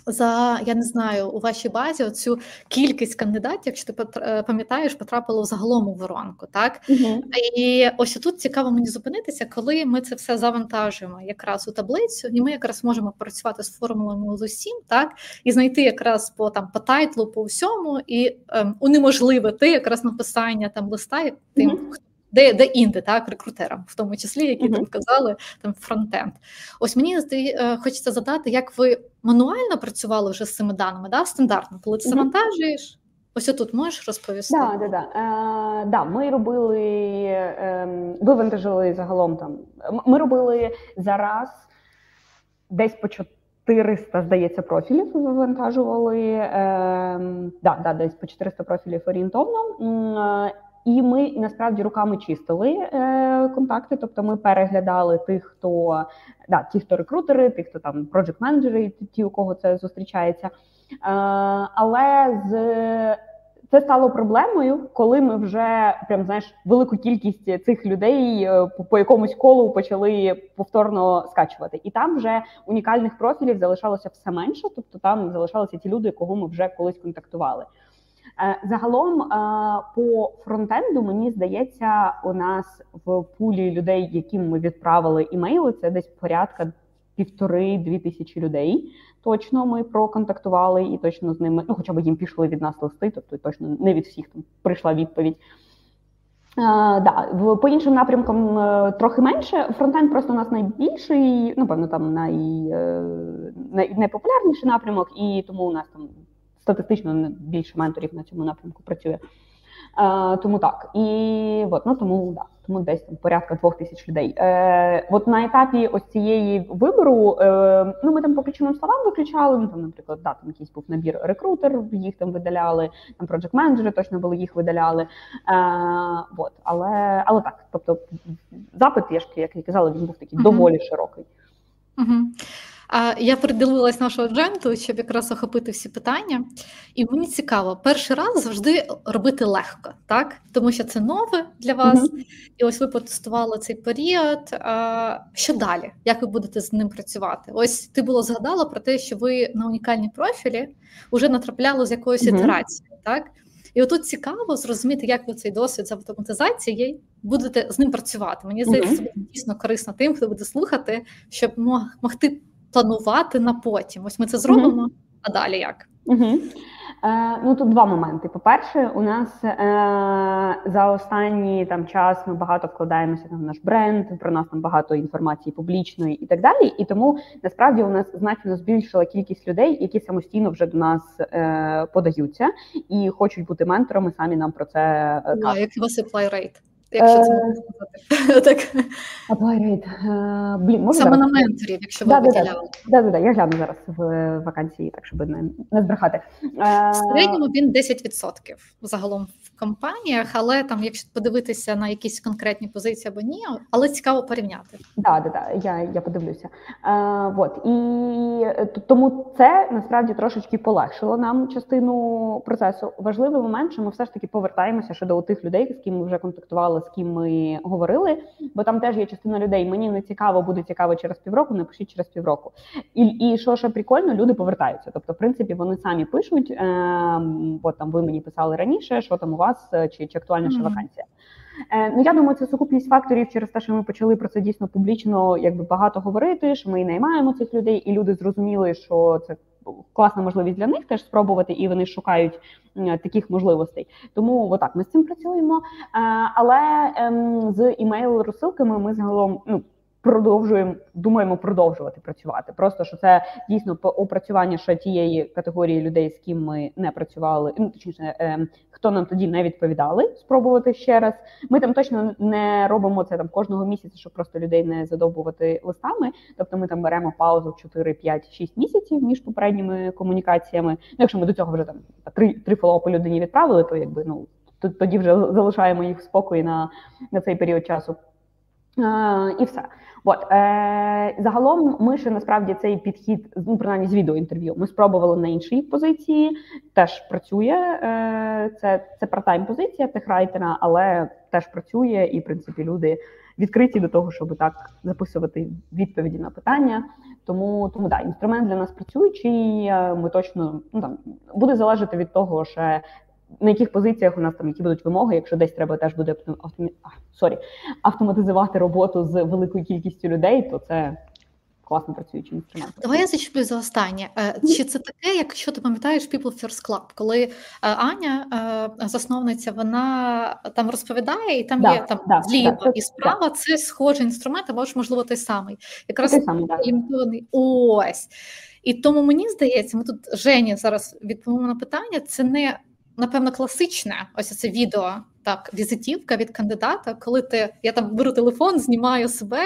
за я не знаю у вашій базі оцю кількість кандидатів, якщо ти е, пам'ятаєш, потрапило загалом у воронку, так? Uh і ось тут цікаво мені зупинитися, коли ми це все завантажуємо якраз у таблицю, і ми якраз можемо працювати з формулами з усім, так? І знайти якраз по там по тайтлу, по всьому, і ем, унеможливити якраз написання там листа тим, хто де де інди, так, рекрутерам, в тому числі, які uh-huh. там вказали там фронтенд. Ось мені е, хочеться задати, як ви мануально працювали вже з цими даними, да, стандартно, коли ти uh-huh. завантажуєш. Ось тут можеш розповісти? Да, да, да. Е, да, Ми робили, е, вивантажили загалом там. Ми робили зараз десь по 400, здається, профілів вивантажували. Е, да, да, десь по 400 профілів орієнтовно. І ми насправді руками чистили е, контакти, тобто ми переглядали тих, хто да, ті, хто рекрутери, тих, хто там проджект менеджери, ті, у кого це зустрічається. Е, але з це стало проблемою, коли ми вже прям знаєш велику кількість цих людей е, по якомусь колу почали повторно скачувати, і там вже унікальних профілів залишалося все менше, тобто там залишалися ті люди, кого ми вже колись контактували. Е, загалом е, по фронтенду мені здається, у нас в пулі людей, яким ми відправили імейли, це десь порядка півтори-дві тисячі людей. Точно ми проконтактували і точно з ними, ну хоча б їм пішли від нас листи, тобто точно не від всіх там прийшла відповідь. Uh, да, по іншим напрямкам трохи менше. Фронтенд просто у нас найбільший, ну певно, там най, най, найпопулярніший напрямок, і тому у нас там статистично більше менторів на цьому напрямку працює. Е, Тому так. І от, ну, тому да, тому десь там порядка двох тисяч людей. Е, От на етапі ось цієї вибору, е, ну ми там по ключовим словам виключали. Ну там, наприклад, да, там якийсь був набір рекрутер, їх там видаляли, там проджект менеджери точно були, їх видаляли. Е, от, Але але так, тобто запит, як я казала, він був такий uh-huh. доволі широкий. Uh-huh. Я приділилась нашу адженту, щоб якраз охопити всі питання. І мені цікаво, перший раз завжди робити легко, так? Тому що це нове для вас. Mm-hmm. І ось ви потестували цей період. Що далі? Як ви будете з ним працювати? Ось ти було згадала про те, що ви на унікальні профілі вже натрапляли з якоюсь mm-hmm. ітерацією, так? І отут цікаво зрозуміти, як ви цей досвід з автоматизацією будете з ним працювати. Мені здається, це буде дійсно корисно тим, хто буде слухати, щоб могти планувати на потім. Ось ми це зробимо, угу. а далі як? Угу. Е, Ну тут два моменти. По-перше, у нас е, за останній там час ми багато вкладаємося там в наш бренд, про нас там багато інформації публічної і так далі. І тому насправді у нас значно збільшила кількість людей, які самостійно вже до нас е, подаються і хочуть бути менторами. Самі нам про це е, кажуть. А, Як у вас apply rate? Якщо це можна сказати. так. rate. Блін, можна Саме на менторів, якщо ви виділяли. Так, так, я гляну зараз в вакансії, так щоб не, не збрехати. В середньому він 10% загалом в компаніях, але там, якщо подивитися на якісь конкретні позиції або ні, але цікаво порівняти. Так, так, так, я я подивлюся. Е, вот. І тому це насправді трошечки полегшило нам частину процесу. Важливий момент, що ми все ж таки повертаємося ще до тих людей, з ким ми вже контактували, з ким ми говорили, бо там теж є частина людей. Мені не цікаво, буде цікаво через півроку, напишіть через півроку. І і що ще прикольно, люди повертаються. Тобто, в принципі, вони самі пишуть. Е, от там ви мені писали раніше, що там у вас е, чи, чи актуальніша mm-hmm. вакансія. Е, Ну я думаю, це сукупність факторів через те, що ми почали про це дійсно публічно, якби багато говорити. Що ми наймаємо цих людей, і люди зрозуміли, що це класна можливість для них теж спробувати, і вони шукають таких можливостей. Тому отак ми з цим працюємо. Е, але ем, з імейл розсилками ми загалом ну. Продовжуємо, думаємо продовжувати працювати. Просто що це дійсно опрацювання ще тієї категорії людей, з ким ми не працювали, ну точніше, е, хто нам тоді не відповідали, спробувати ще раз. Ми там точно не робимо це там кожного місяця, щоб просто людей не задовбувати листами. Тобто ми там беремо паузу 4, 5, 6 місяців між попередніми комунікаціями. Ну, якщо ми до цього вже там три три фоллоупи людині відправили, то якби ну тоді вже залишаємо їх в спокої на, на цей період часу. Е, І все. От е, загалом, ми ще насправді цей підхід, ну принаймні з відеоінтерв'ю, ми спробували на іншій позиції. Теж працює. Е, Це це партайм позиція техрайтера, але теж працює, і в принципі люди відкриті до того, щоб так записувати відповіді на питання. Тому тому да, інструмент для нас працюючий. Е, ми точно ну там буде залежати від того, ще на яких позиціях у нас там які будуть вимоги, якщо десь треба теж буде автомі... sorry, автоматизувати роботу з великою кількістю людей, то це класно працюючий інструмент. Давай я зачеплю за останнє. Е, чи це таке, якщо ти пам'ятаєш People First Club, коли е, Аня, е, засновниця, вона там розповідає, і там да, є там да, зліва да, і справа да. це схожий інструмент, або ж можливо той самий, якраз той самий, лімітований. Ось. І тому мені здається, ми тут Жені зараз відповімо на питання. Це не напевно, класичне ось це відео, так, візитівка від кандидата, коли ти я там беру телефон, знімаю себе,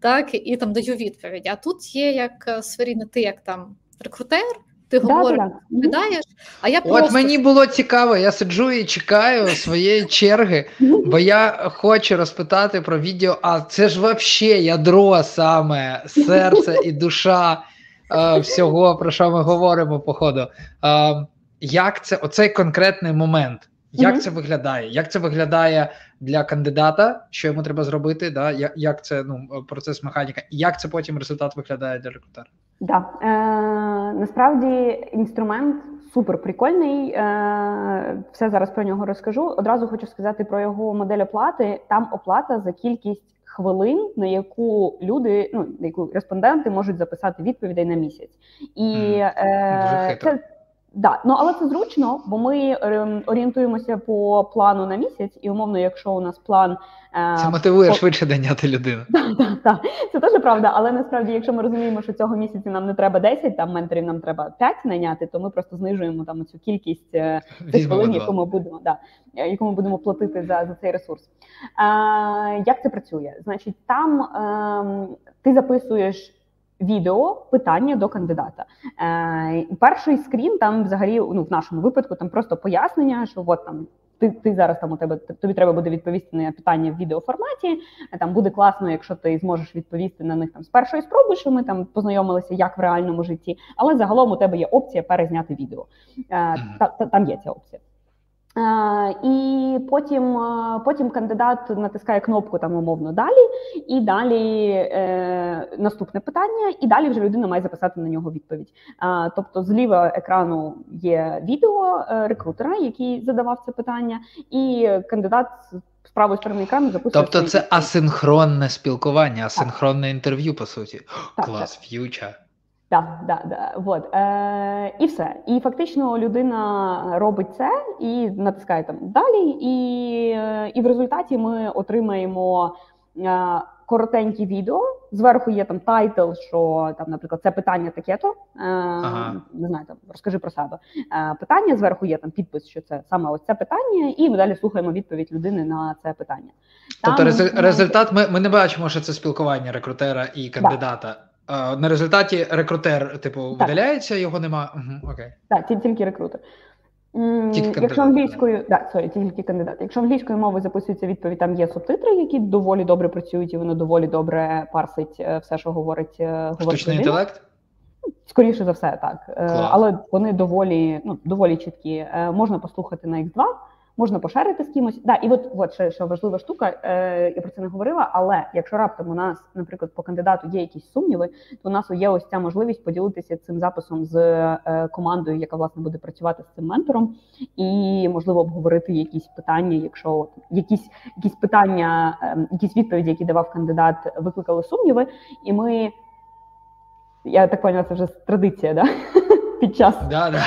так і там даю відповідь. А тут є як е, сфері, ти як там рекрутер. Ти да, говориш, відповідаєш, а я просто... От мені було цікаво, я сиджу і чекаю своєї черги, бо я хочу розпитати про відео. А це ж взагалі ядро саме серце і душа е, всього, про що ми говоримо, походу. Е, як це оцей конкретний момент, як mm-hmm. це виглядає? Як це виглядає для кандидата, що йому треба зробити? Да? Як як це ну, процес механіка, і як це потім результат виглядає для рекрутера? Да. Е, Насправді інструмент супер прикольний. Е, Все зараз про нього розкажу. Одразу хочу сказати про його модель оплати. Там оплата за кількість хвилин, на яку люди, ну на яку респонденти можуть записати відповідей на місяць, і mm. е, це. Да, ну але це зручно, бо ми ем, орієнтуємося по плану на місяць, і умовно, якщо у нас план е, це мотивує по... швидше доняти людину. Так, так, так. Це теж правда. Але насправді, якщо ми розуміємо, що цього місяця нам не треба 10, там менторів нам треба 5 найняти, то ми просто знижуємо там цю кількість е, цих хвилин, яку ми будемо да, яку ми будемо платити за за цей ресурс. Е, Як це працює? Значить, там е, ти записуєш відео питання до кандидата. Е, Перший скрін там, взагалі, ну в нашому випадку, там просто пояснення, що от там. Ти ти зараз там у тебе тобі треба буде відповісти на питання в відеоформаті. Там буде класно, якщо ти зможеш відповісти на них там з першої спроби, що ми там познайомилися як в реальному житті. Але загалом у тебе є опція перезняти відео. Е, та, та, Там є ця опція. І потім потім кандидат натискає кнопку там умовно далі, і далі е, наступне питання, і далі вже людина має записати на нього відповідь. А, Тобто, зліва екрану є відео е, рекрутера, який задавав це питання, і кандидат з правої сторони екрану записує. Тобто, це асинхронне спілкування, асинхронне так. інтерв'ю, по суті. Так, Клас, ф'юча. Да, да, да. Вот. Е, І все. І фактично людина робить це і натискає там далі, і і в результаті ми отримаємо е, коротенькі відео. Зверху є там тайтл, що там, наприклад, це питання таке-то. Е, ага. Не знаю, там розкажи про себе. Е, Питання зверху є там підпис, що це саме ось це питання, і ми далі слухаємо відповідь людини на це питання. Тобто там, тобто результат ми ми не бачимо, що це спілкування рекрутера і кандидата. Да. На результаті рекрутер, типу, так. видаляється, його нема. Угу, окей. Так, тільки рекрутер. Тільки Якщо англійською, да, sorry, тільки кандидат. Якщо англійською мовою записується відповідь, там є субтитри, які доволі добре працюють, і воно доволі добре парсить е, все, що говорить. Е, Штучний інтелект? Скоріше за все, так. Клас. Але вони доволі ну, доволі чіткі. Можна послухати на X2 можна поширити з кимось. Да, і от от ще, ще важлива штука, е, я про це не говорила. Але якщо раптом у нас, наприклад, по кандидату є якісь сумніви, то у нас є ось ця можливість поділитися цим записом з е, командою, яка власне буде працювати з цим ментором, і можливо обговорити якісь питання, якщо якісь якісь питання, е, якісь відповіді, які давав кандидат, викликали сумніви, і ми. Я так поняла, це вже традиція, да? Під час. Да, да.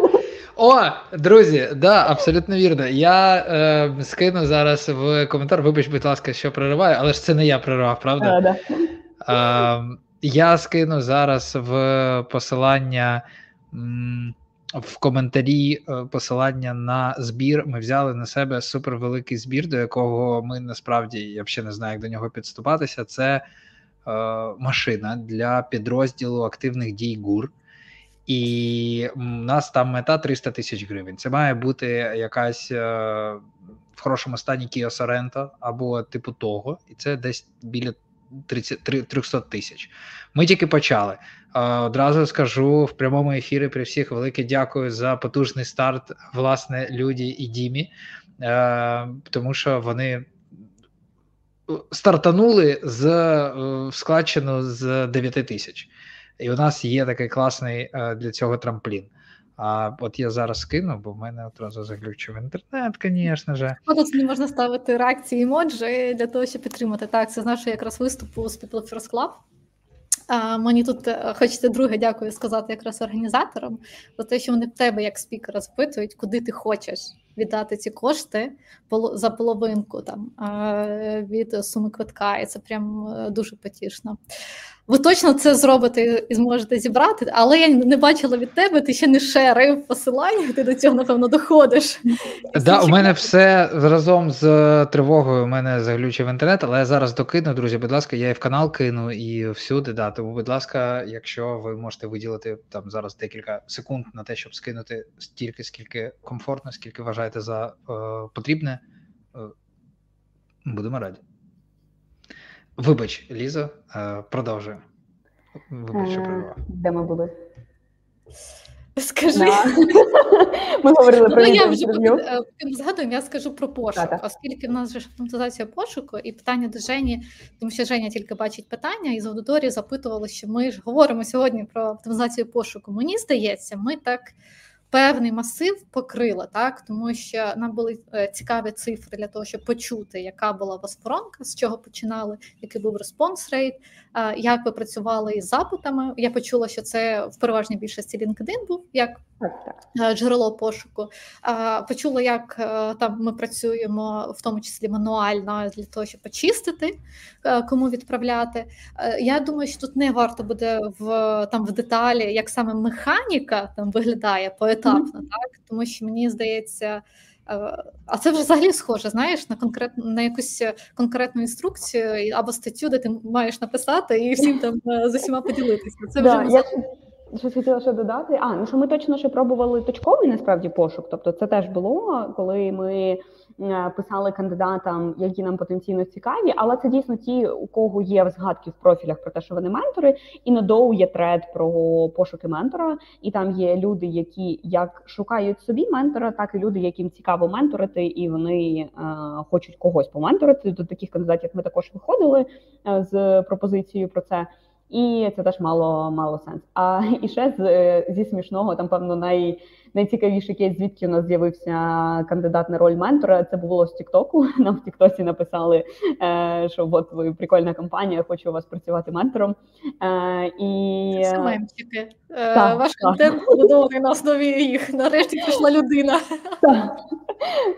О, друзі, да, абсолютно вірно. Я е, скину зараз в коментар. Вибач, будь ласка, що прориваю, але ж це не я проривав, правда? Да, да. Е, я скину зараз в посилання. В коментарі е, посилання на збір ми взяли на себе супервеликий збір, до якого ми насправді я взагалі не знаю, як до нього підступатися. Це е, машина для підрозділу активних дій ГУР. І у нас там мета 300 тисяч гривень. Це має бути якась е, в хорошому стані Kia Sorento або типу того, і це десь біля 30, 300 тисяч. Ми тільки почали. Е, одразу скажу в прямому ефірі при всіх велике дякую за потужний старт, власне, Люді і Дімі, е, тому що вони стартанули з е, складчину з 9 тисяч. І у нас є такий класний е, для цього трамплін. А от я зараз скину, бо в мене одразу заглючив інтернет, звісно ж. Тут не можна ставити реакції емоджі для того, щоб підтримати. Так, це з нашого якраз виступу з People First Club. А, Мені тут е, хочеться друге дякую сказати якраз організаторам за те, що вони в тебе як спікера запитують, куди ти хочеш віддати ці кошти за половинку там від суми квитка, і це прям е, дуже потішно. Ви точно це зробите і зможете зібрати, але я не бачила від тебе, ти ще не шерив посилання, ти до цього, напевно, доходиш. Да, У мене все разом з тривогою у мене заглючив інтернет, але я зараз докину, друзі, будь ласка, я і в канал кину і всюди. Да, Тому, будь ласка, якщо ви можете виділити там зараз декілька секунд на те, щоб скинути стільки, скільки комфортно, скільки вважаєте за е, потрібне, е, будемо раді. Вибач, Лізо, е, продовжуємо. Вибач, що е, Де ми були? Скажи. Да. Ми говорили ну, про я вже е, згадуємо, я скажу про пошук, да, оскільки в нас вже автоматизація пошуку і питання до Жені, тому що Женя тільки бачить питання, і з аудиторії запитували, що ми ж говоримо сьогодні про автоматизацію пошуку. Мені здається, ми так певний масив покрила, так тому що нам були е, цікаві цифри для того, щоб почути, яка була вас воронка, з чого починали, який був респонс рейт, як ви працювали із запитами. Я почула, що це в переважній більшості LinkedIn був як е, джерело пошуку. Почула, як е, там ми працюємо, в тому числі мануально для того, щоб почистити, кому відправляти. Я думаю, що тут не варто буде в там в деталі, як саме механіка там виглядає по поетапно, mm-hmm. так тому що мені здається. Е, а це вже взагалі схоже, знаєш, на конкретну на якусь конкретну інструкцію або статтю, де ти маєш написати і всім там е, з усіма поділитися. Це да, вже я щось хотіла ще додати. А ну що ми точно ще пробували точковий насправді пошук. Тобто, це теж було, коли ми Е, писали кандидатам, які нам потенційно цікаві, але це дійсно ті, у кого є згадки в профілях про те, що вони ментори, і на доу є тред про пошуки ментора, і там є люди, які як шукають собі ментора, так і люди, яким цікаво менторити, і вони е, хочуть когось поменторити. До таких кандидатів ми також виходили е, з пропозицією про це. І це теж мало мало сенс. А і ще з, зі смішного, там певно най найцікавіший кейс, звідки у нас з'явився кандидат на роль ментора. Це було з Тіктоку. Нам в Тіктоці написали, е, що от ви прикольна компанія, хочу у вас працювати ментором. Е, і Це мемчики. Так, Ваш так. контент побудований на основі їх. Нарешті прийшла людина. Так.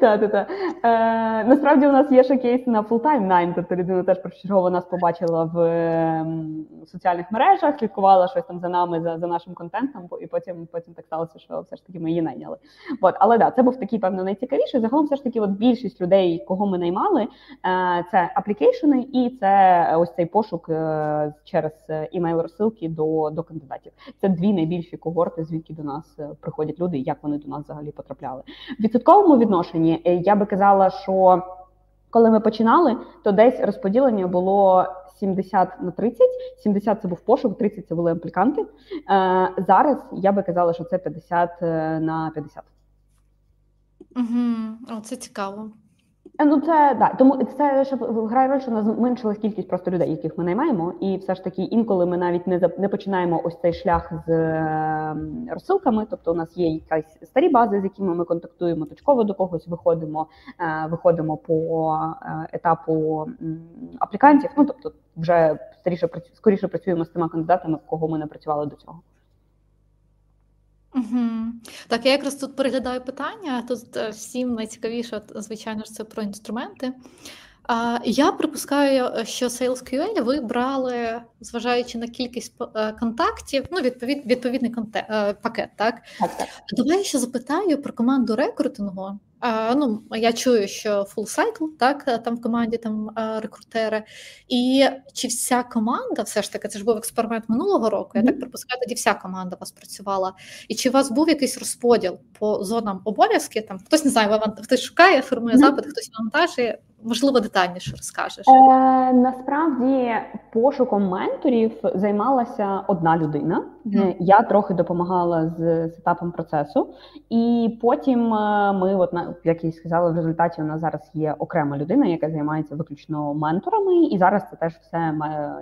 Так, так, так. Е, Насправді у нас є ще кейс на full-time найм, тобто людина теж першочергово нас побачила в е, соціальних мережах, слідкувала щось там за нами, за за нашим контентом, і потім потім так сталося, що все ж таки ми її найняли. От, Але да, це був такий, певно, найцікавіший. Загалом все ж таки, от більшість людей, кого ми наймали, е, це аплікейшени, і це ось цей пошук е, через імейл розсилки до до кандидатів. Це дві найбільші когорти, звідки до нас е, приходять люди, як вони до нас взагалі потрапляли. В відсотковому відношенні я би казала, що коли ми починали, то десь розподілення було 70 на 30. 70 – це був пошук, 30 – це були апліканти. Е, зараз я би казала, що це 50 е, на 50. Угу. О, це цікаво. Е, ну, це да, тому це що грає роль, що нас зменшилась кількість просто людей, яких ми наймаємо, і все ж таки інколи ми навіть не не починаємо ось цей шлях з е, розсилками. Тобто, у нас є якась старі бази, з якими ми контактуємо, точково до когось виходимо, е, виходимо по е, етапу аплікантів. Ну тобто, вже старіше скоріше працюємо з тими кандидатами, кого ми не працювали до цього. Угу. Так, я якраз тут переглядаю питання. Тут е, всім найцікавіше, звичайно ж, це про інструменти. Я припускаю, що SalesQL ви брали, зважаючи на кількість е, контактів, ну відповід, відповідний конте, е, пакет, так? Так, так. Давай я ще запитаю про команду рекрутингу. А, ну, Я чую, що full cycle, так, там в команді там рекрутери. І чи вся команда, все ж таки, це ж був експеримент минулого року, я mm-hmm. так припускаю, тоді вся команда у вас працювала. І чи у вас був якийсь розподіл по зонам обов'язків? Там Хтось не знає, хтось шукає, формує mm-hmm. запит, хтось вантажує можливо, детальніше розкажеш? Е, Насправді пошуком менторів займалася одна людина. Mm. Я трохи допомагала з сетапом процесу, і потім е, ми, от як я сказала, в результаті у нас зараз є окрема людина, яка займається виключно менторами, і зараз це теж все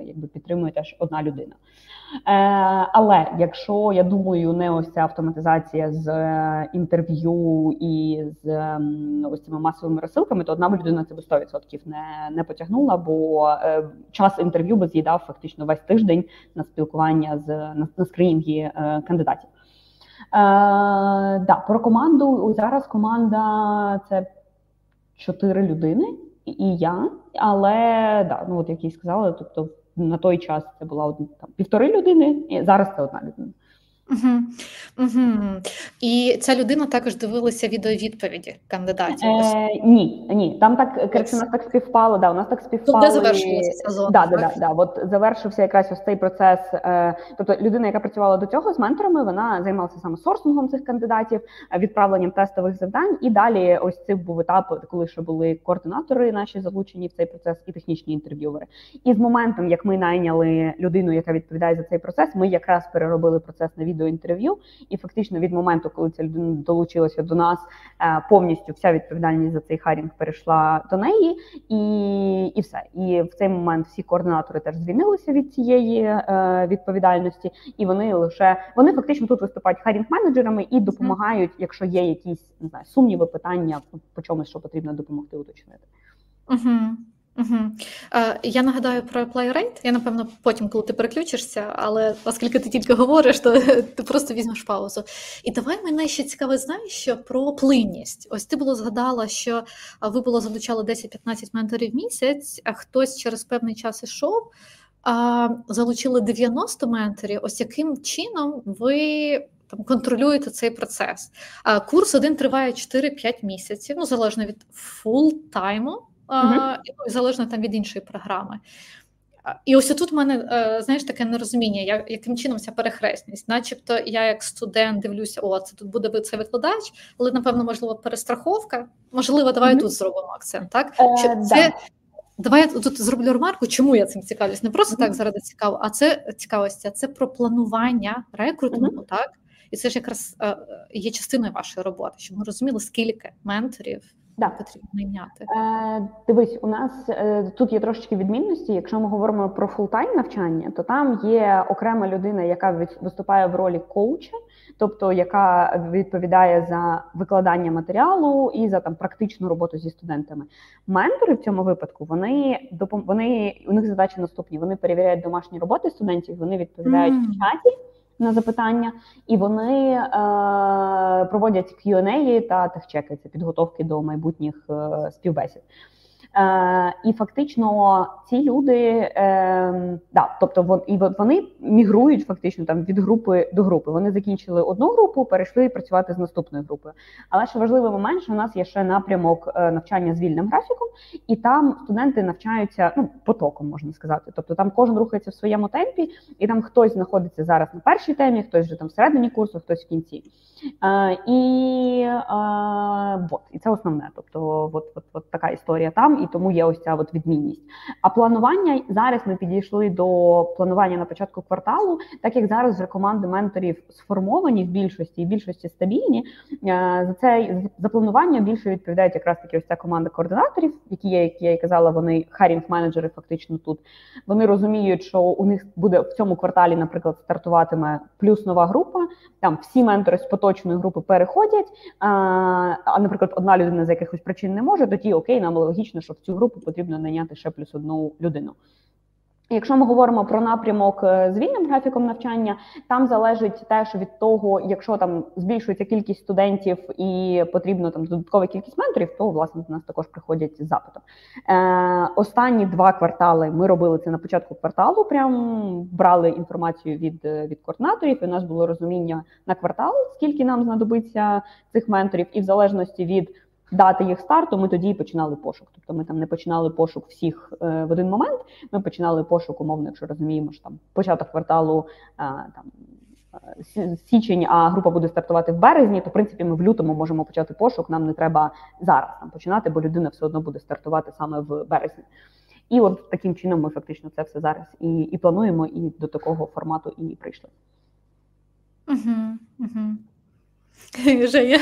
якби підтримує теж одна людина. Е, але якщо я думаю, не ось ця автоматизація з е, інтерв'ю і з ось цими масовими розсилками, то одна людина це би 100% не не потягнула, бо е, час інтерв'ю би з'їдав фактично весь тиждень на спілкування з на, на скринінги кандидатів. Е, да, Про команду зараз команда це чотири людини і я, але да, ну от як і сказала, тобто на той час це була одна там півтори людини, і зараз це одна людина. Угу. Угу. І ця людина також дивилася відеовідповіді кандидатів. Е, Ні, ні. Там так коротше, у нас так співпало. Да, у нас так співпало. Тобто завершилася сезон. Да, да, да, да. От завершився якраз ось цей процес. Е, тобто людина, яка працювала до цього з менторами, вона займалася саме сорсингом цих кандидатів, е, відправленням тестових завдань. І далі ось цей був етап, коли ще були координатори, наші залучені в цей процес, і технічні інтерв'ювери. І з моментом, як ми найняли людину, яка відповідає за цей процес, ми якраз переробили процес на відеоінтерв'ю, і фактично від моменту, коли ця людина долучилася до нас, е, повністю вся відповідальність за цей харінг перейшла до неї, і і все. І в цей момент всі координатори теж звільнилися від цієї е, відповідальності, і вони лише вони фактично тут виступають харінг менеджерами і допомагають, якщо є якісь не знаю сумніви, питання по чомусь, що потрібно допомогти уточнити. Угу. Угу. Е, Я нагадаю про playrate. Я напевно потім, коли ти переключишся, але оскільки ти тільки говориш, то ти просто візьмеш паузу. І давай мене ще цікаве, знаєш, що про плинність. Ось ти було згадала, що ви було залучали 10-15 менторів в місяць, а хтось через певний час ішов. А залучили 90 менторів. Ось яким чином ви там контролюєте цей процес? А Курс один триває 4-5 місяців, ну залежно від full-time'у uh ну, залежно там від іншої програми. І ось тут в мене е, знаєш таке нерозуміння, як, яким чином ця перехресність, начебто я як студент дивлюся, о, це тут буде це викладач, але напевно, можливо, перестраховка. Можливо, давай mm-hmm. тут зробимо акцент. Так е, Що це да. давай я тут зроблю ремарку, чому я цим цікавлюсь. Не просто mm-hmm. так заради цікаво, а це цікавості, це про планування рекрутингу, mm-hmm. так і це ж якраз е, є частиною вашої роботи, щоб ми розуміли, скільки менторів Да. Потрібно найняти. Е, Дивись, у нас е, тут є трошечки відмінності. Якщо ми говоримо про full-time навчання, то там є окрема людина, яка виступає в ролі коуча, тобто яка відповідає за викладання матеріалу і за там практичну роботу зі студентами. Ментори в цьому випадку вони вони у них задачі наступні. Вони перевіряють домашні роботи студентів, вони відповідають mm. в чаті на запитання, і вони е, проводять Q&A та техчеки, це підготовки до майбутніх е, співбесід. Е, І фактично ці люди, е, да, тобто вон, і вони мігрують фактично там від групи до групи. Вони закінчили одну групу, перейшли працювати з наступною групою. Але ще важливий момент, що у нас є ще напрямок е, навчання з вільним графіком, і там студенти навчаються ну потоком, можна сказати. Тобто там кожен рухається в своєму темпі, і там хтось знаходиться зараз на першій темі, хтось вже там всередині курсу, хтось в кінці. Е, І е, вот, і це основне. Тобто, от, от, от така історія там і тому є ось ця от відмінність. А планування зараз ми підійшли до планування на початку кварталу, так як зараз вже команди менторів сформовані в більшості і більшості стабільні. Е, за це за планування більше відповідають якраз таки ось ця команда координаторів, які є, як я і казала, вони харінг менеджери фактично тут. Вони розуміють, що у них буде в цьому кварталі, наприклад, стартуватиме плюс нова група. Там всі ментори з поточної групи переходять. А, а наприклад, одна людина з якихось причин не може, тоді окей, нам логічно, що в цю групу потрібно найняти ще плюс одну людину. Якщо ми говоримо про напрямок е, з вільним графіком навчання, там залежить теж від того, якщо там збільшується кількість студентів і потрібно там додаткова кількість менторів, то власне до нас також приходять з запитом. Е, Останні два квартали ми робили це на початку кварталу. Прям брали інформацію від е, від координаторів. і У нас було розуміння на квартал, скільки нам знадобиться цих менторів, і в залежності від дати їх старту, ми тоді і починали пошук. Тобто ми там не починали пошук всіх е, в один момент. Ми починали пошук, умовно, якщо розуміємо, що там початок кварталу е, там. Е, січень, а група буде стартувати в березні, то в принципі ми в лютому можемо почати пошук. Нам не треба зараз там починати, бо людина все одно буде стартувати саме в березні. І от таким чином ми фактично це все зараз і і плануємо, і до такого формату і прийшли. Угу, угу. Женя,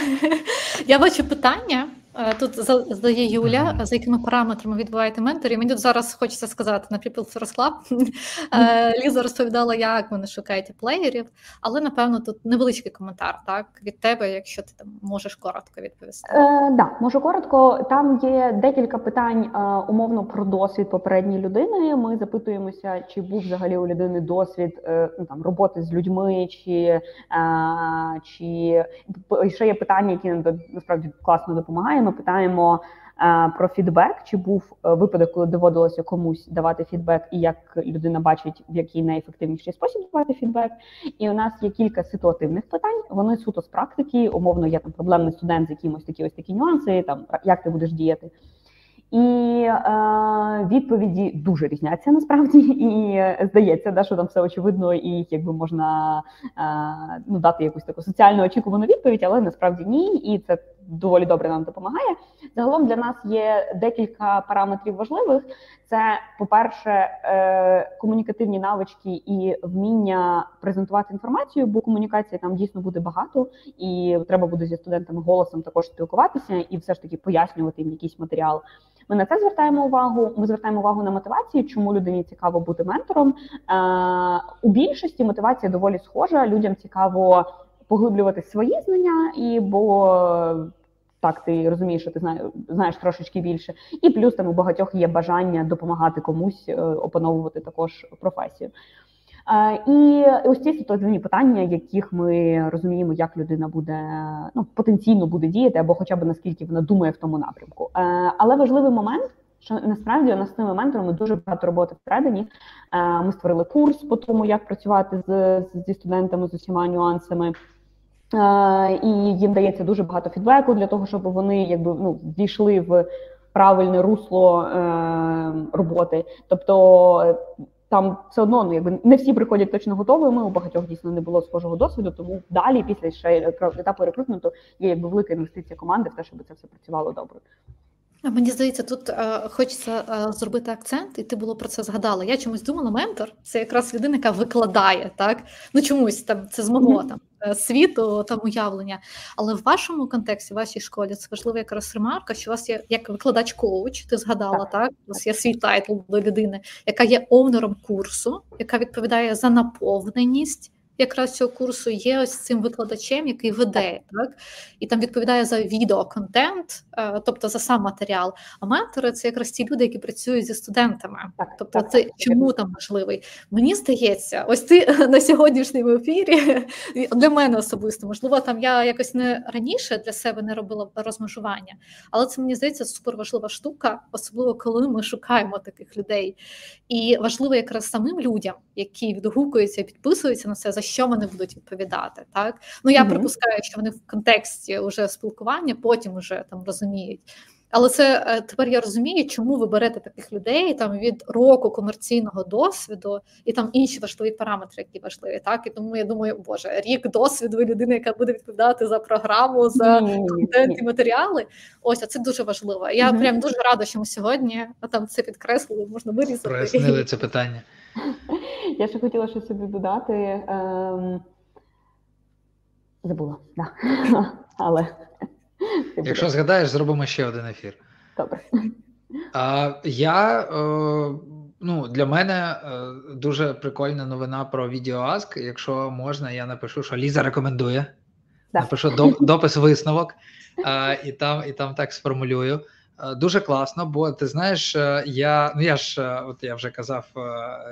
я бачу питання. Е, тут задає Юля, за якими параметрами відбуваєте менторів. Мені тут зараз хочеться сказати на People First Club. Е, Ліза розповідала, як вони шукаєте плеєрів, але напевно тут невеличкий коментар так від тебе, якщо ти там можеш коротко відповісти. Е, да, можу коротко. Там є декілька питань е, умовно про досвід попередньої людини. Ми запитуємося, чи був взагалі у людини досвід е, ну, там роботи з людьми, чи е, чи ще є питання, які нам насправді класно допомагають ми питаємо е, про фідбек, чи був е, випадок, коли доводилося комусь давати фідбек, і як людина бачить, в який найефективніший спосіб давати фідбек. І у нас є кілька ситуативних питань. Вони суто з практики. Умовно, є там проблемний студент з якимось такі ось такі нюанси. Там як ти будеш діяти. І е, відповіді дуже різняться насправді, і здається, да, що там все очевидно, і якби можна е, ну, дати якусь таку соціально очікувану відповідь, але насправді ні, і це доволі добре нам допомагає. Загалом для нас є декілька параметрів важливих. Це, по-перше, е, комунікативні навички і вміння презентувати інформацію, бо комунікації там дійсно буде багато, і треба буде зі студентами голосом також спілкуватися і все ж таки пояснювати їм якийсь матеріал. Ми на це звертаємо увагу. Ми звертаємо увагу на мотивацію, чому людині цікаво бути ментором. Е, у більшості мотивація доволі схожа. Людям цікаво поглиблювати свої знання, і бо так ти розумієш, що ти знаєш, знаєш трошечки більше, і плюс там у багатьох є бажання допомагати комусь е, опановувати також професію. Е, і ось ці ситуативні питання, яких ми розуміємо, як людина буде ну потенційно буде діяти, або хоча б наскільки вона думає в тому напрямку. Е, але важливий момент. Що насправді у нас з цими менторами дуже багато роботи всередині. Ми створили курс по тому, як працювати з зі студентами з усіма нюансами. І їм дається дуже багато фідбеку для того, щоб вони якби ну війшли в правильне русло е, роботи. Тобто там все одно ну якби не всі приходять точно готовими. У багатьох дійсно не було схожого досвіду. Тому далі, після ще етапу рекрутменту, є якби велика інвестиція команди в те, щоб це все працювало добре. Мені здається, тут е, хочеться е, зробити акцент, і ти було про це згадала. Я чомусь думала, ментор це якраз людина, яка викладає, так? Ну чомусь там це з мого там е, світу там уявлення. Але в вашому контексті, в вашій школі, це важлива якраз ремарка, що у вас є як викладач-коуч, ти згадала, так? так? У вас є свій тайтл до людини, яка є овнером курсу, яка відповідає за наповненість якраз цього курсу є ось цим викладачем, який веде, так і там відповідає за відеоконтент, е, тобто за сам матеріал. А ментори це якраз ті люди, які працюють зі студентами. Так, тобто, так, це так, чому там важливий? Мені здається, ось ти на сьогоднішньому ефірі для мене особисто, можливо, там я якось не раніше для себе не робила розмежування, але це мені здається супер важлива штука, особливо коли ми шукаємо таких людей. І важливо якраз самим людям, які відгукуються і підписуються на це, за що вони будуть відповідати. Так ну я mm-hmm. припускаю, що вони в контексті вже спілкування потім вже там розуміють. Але це е, тепер я розумію, чому ви берете таких людей там від року комерційного досвіду і там інші важливі параметри, які важливі. Так і тому я думаю, боже, рік досвіду і людина, яка буде відповідати за програму, за контент і матеріали. Ось а це дуже важливо. Я mm-hmm. прям дуже рада, що ми сьогодні там це підкреслили, можна вирізати. Прояснили це питання. Я ще хотіла щось собі додати. Ем... Забула, да. але. Якщо згадаєш, зробимо ще один ефір. Добре. А, Я е, ну, для мене е, дуже прикольна новина про відеоаск. Якщо можна, я напишу, що Ліза рекомендує. Да. Напишу допис висновок, і там і там так сформулюю. Е, дуже класно, бо ти знаєш, е, я ну я ж е, от я вже казав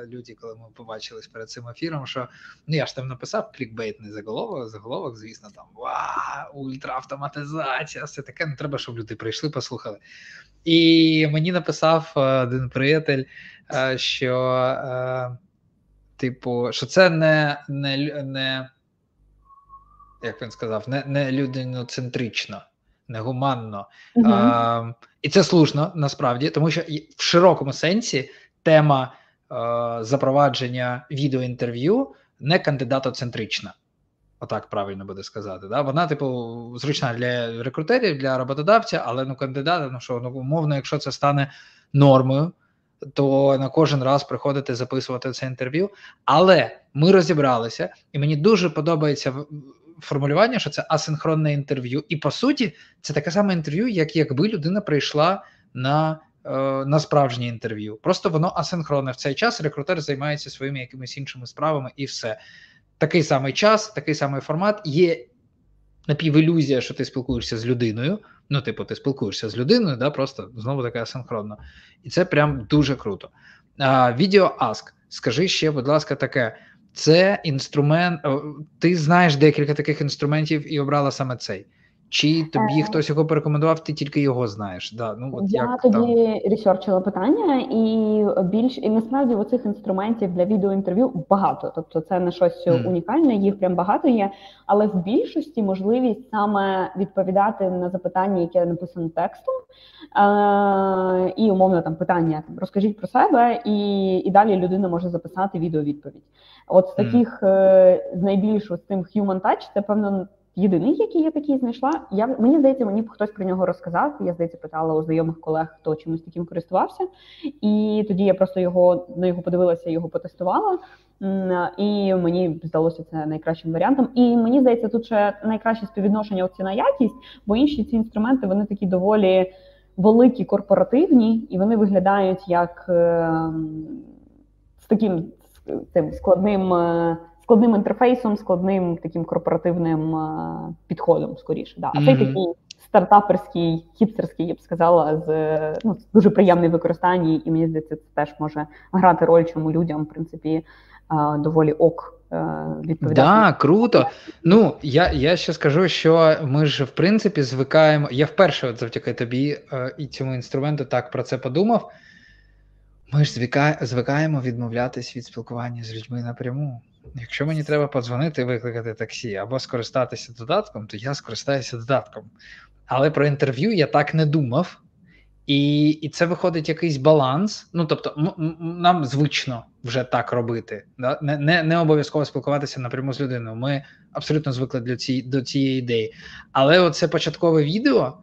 люди, коли ми побачились перед цим ефіром, що ну я ж там написав клікбейтний заголовок, заголовок, звісно, там ва, ультраавтоматизація, все таке. Ну треба, щоб люди прийшли, послухали. І мені написав один приятель, що, типу, що це не, не, не як він сказав, не, не людиноцентрично негуманно. Угу. А, І це слушно насправді, тому що в широкому сенсі тема а, запровадження відеоінтерв'ю не кандидатоцентрична. Отак правильно буде сказати. Да? Вона, типу, зручна для рекрутерів, для роботодавця, але ну кандидата, ну що, ну умовно, якщо це стане нормою, то на кожен раз приходити записувати це інтерв'ю. Але ми розібралися, і мені дуже подобається формулювання, що це асинхронне інтерв'ю, і по суті, це таке саме інтерв'ю, як якби людина прийшла на е, на справжнє інтерв'ю. Просто воно асинхронне. В цей час рекрутер займається своїми якимись іншими справами, і все. Такий самий час, такий самий формат. Є напівілюзія, що ти спілкуєшся з людиною. Ну, типу, ти спілкуєшся з людиною, да, просто знову таке асинхронно. І це прям дуже круто. Відео Ask. Скажи ще, будь ласка, таке це інструмент. Ти знаєш декілька таких інструментів і обрала саме цей. Чи тобі е... хтось його порекомендував, ти тільки його знаєш? Да, ну, от Я як тоді там? ресерчила питання, і більш і насправді у цих інструментів для відеоінтерв'ю багато. Тобто це не щось mm. унікальне, їх прям багато є. Але в більшості можливість саме відповідати на запитання, яке написано текстом, е- і умовно там питання там розкажіть про себе, і і далі людина може записати відеовідповідь. От з таких е, з найбільш з тим human touch, це певно єдиний, який я такий знайшла. Я мені здається, мені хтось про нього розказав. Я здається, питала у знайомих колег, хто чимось таким користувався, і тоді я просто його на його подивилася, його потестувала. І мені здалося це найкращим варіантом. І мені здається, тут ще найкраще співвідношення ціна якість, бо інші ці інструменти вони такі доволі великі, корпоративні, і вони виглядають як е, з таким цим складним е, складним інтерфейсом, складним таким корпоративним е, підходом, скоріше. Да. А mm-hmm. цей такий стартаперський, хіпстерський, я б сказала, з ну, дуже приємний в використанні, і мені здається, це теж може грати роль, чому людям, в принципі, е, доволі ок. Відповідати. Да, круто. Ну я я ще скажу, що ми ж в принципі звикаємо. Я вперше, от завдяки тобі і цьому інструменту так про це подумав. Ми ж звика... звикаємо відмовлятись від спілкування з людьми напряму. Якщо мені треба подзвонити, викликати таксі або скористатися додатком, то я скористаюся додатком. Але про інтерв'ю я так не думав, і і це виходить якийсь баланс. Ну тобто, м- нам звично вже так робити. Да? Не не, не обов'язково спілкуватися напряму з людиною. Ми абсолютно звикли для ці, до цієї ідеї. Але оце початкове відео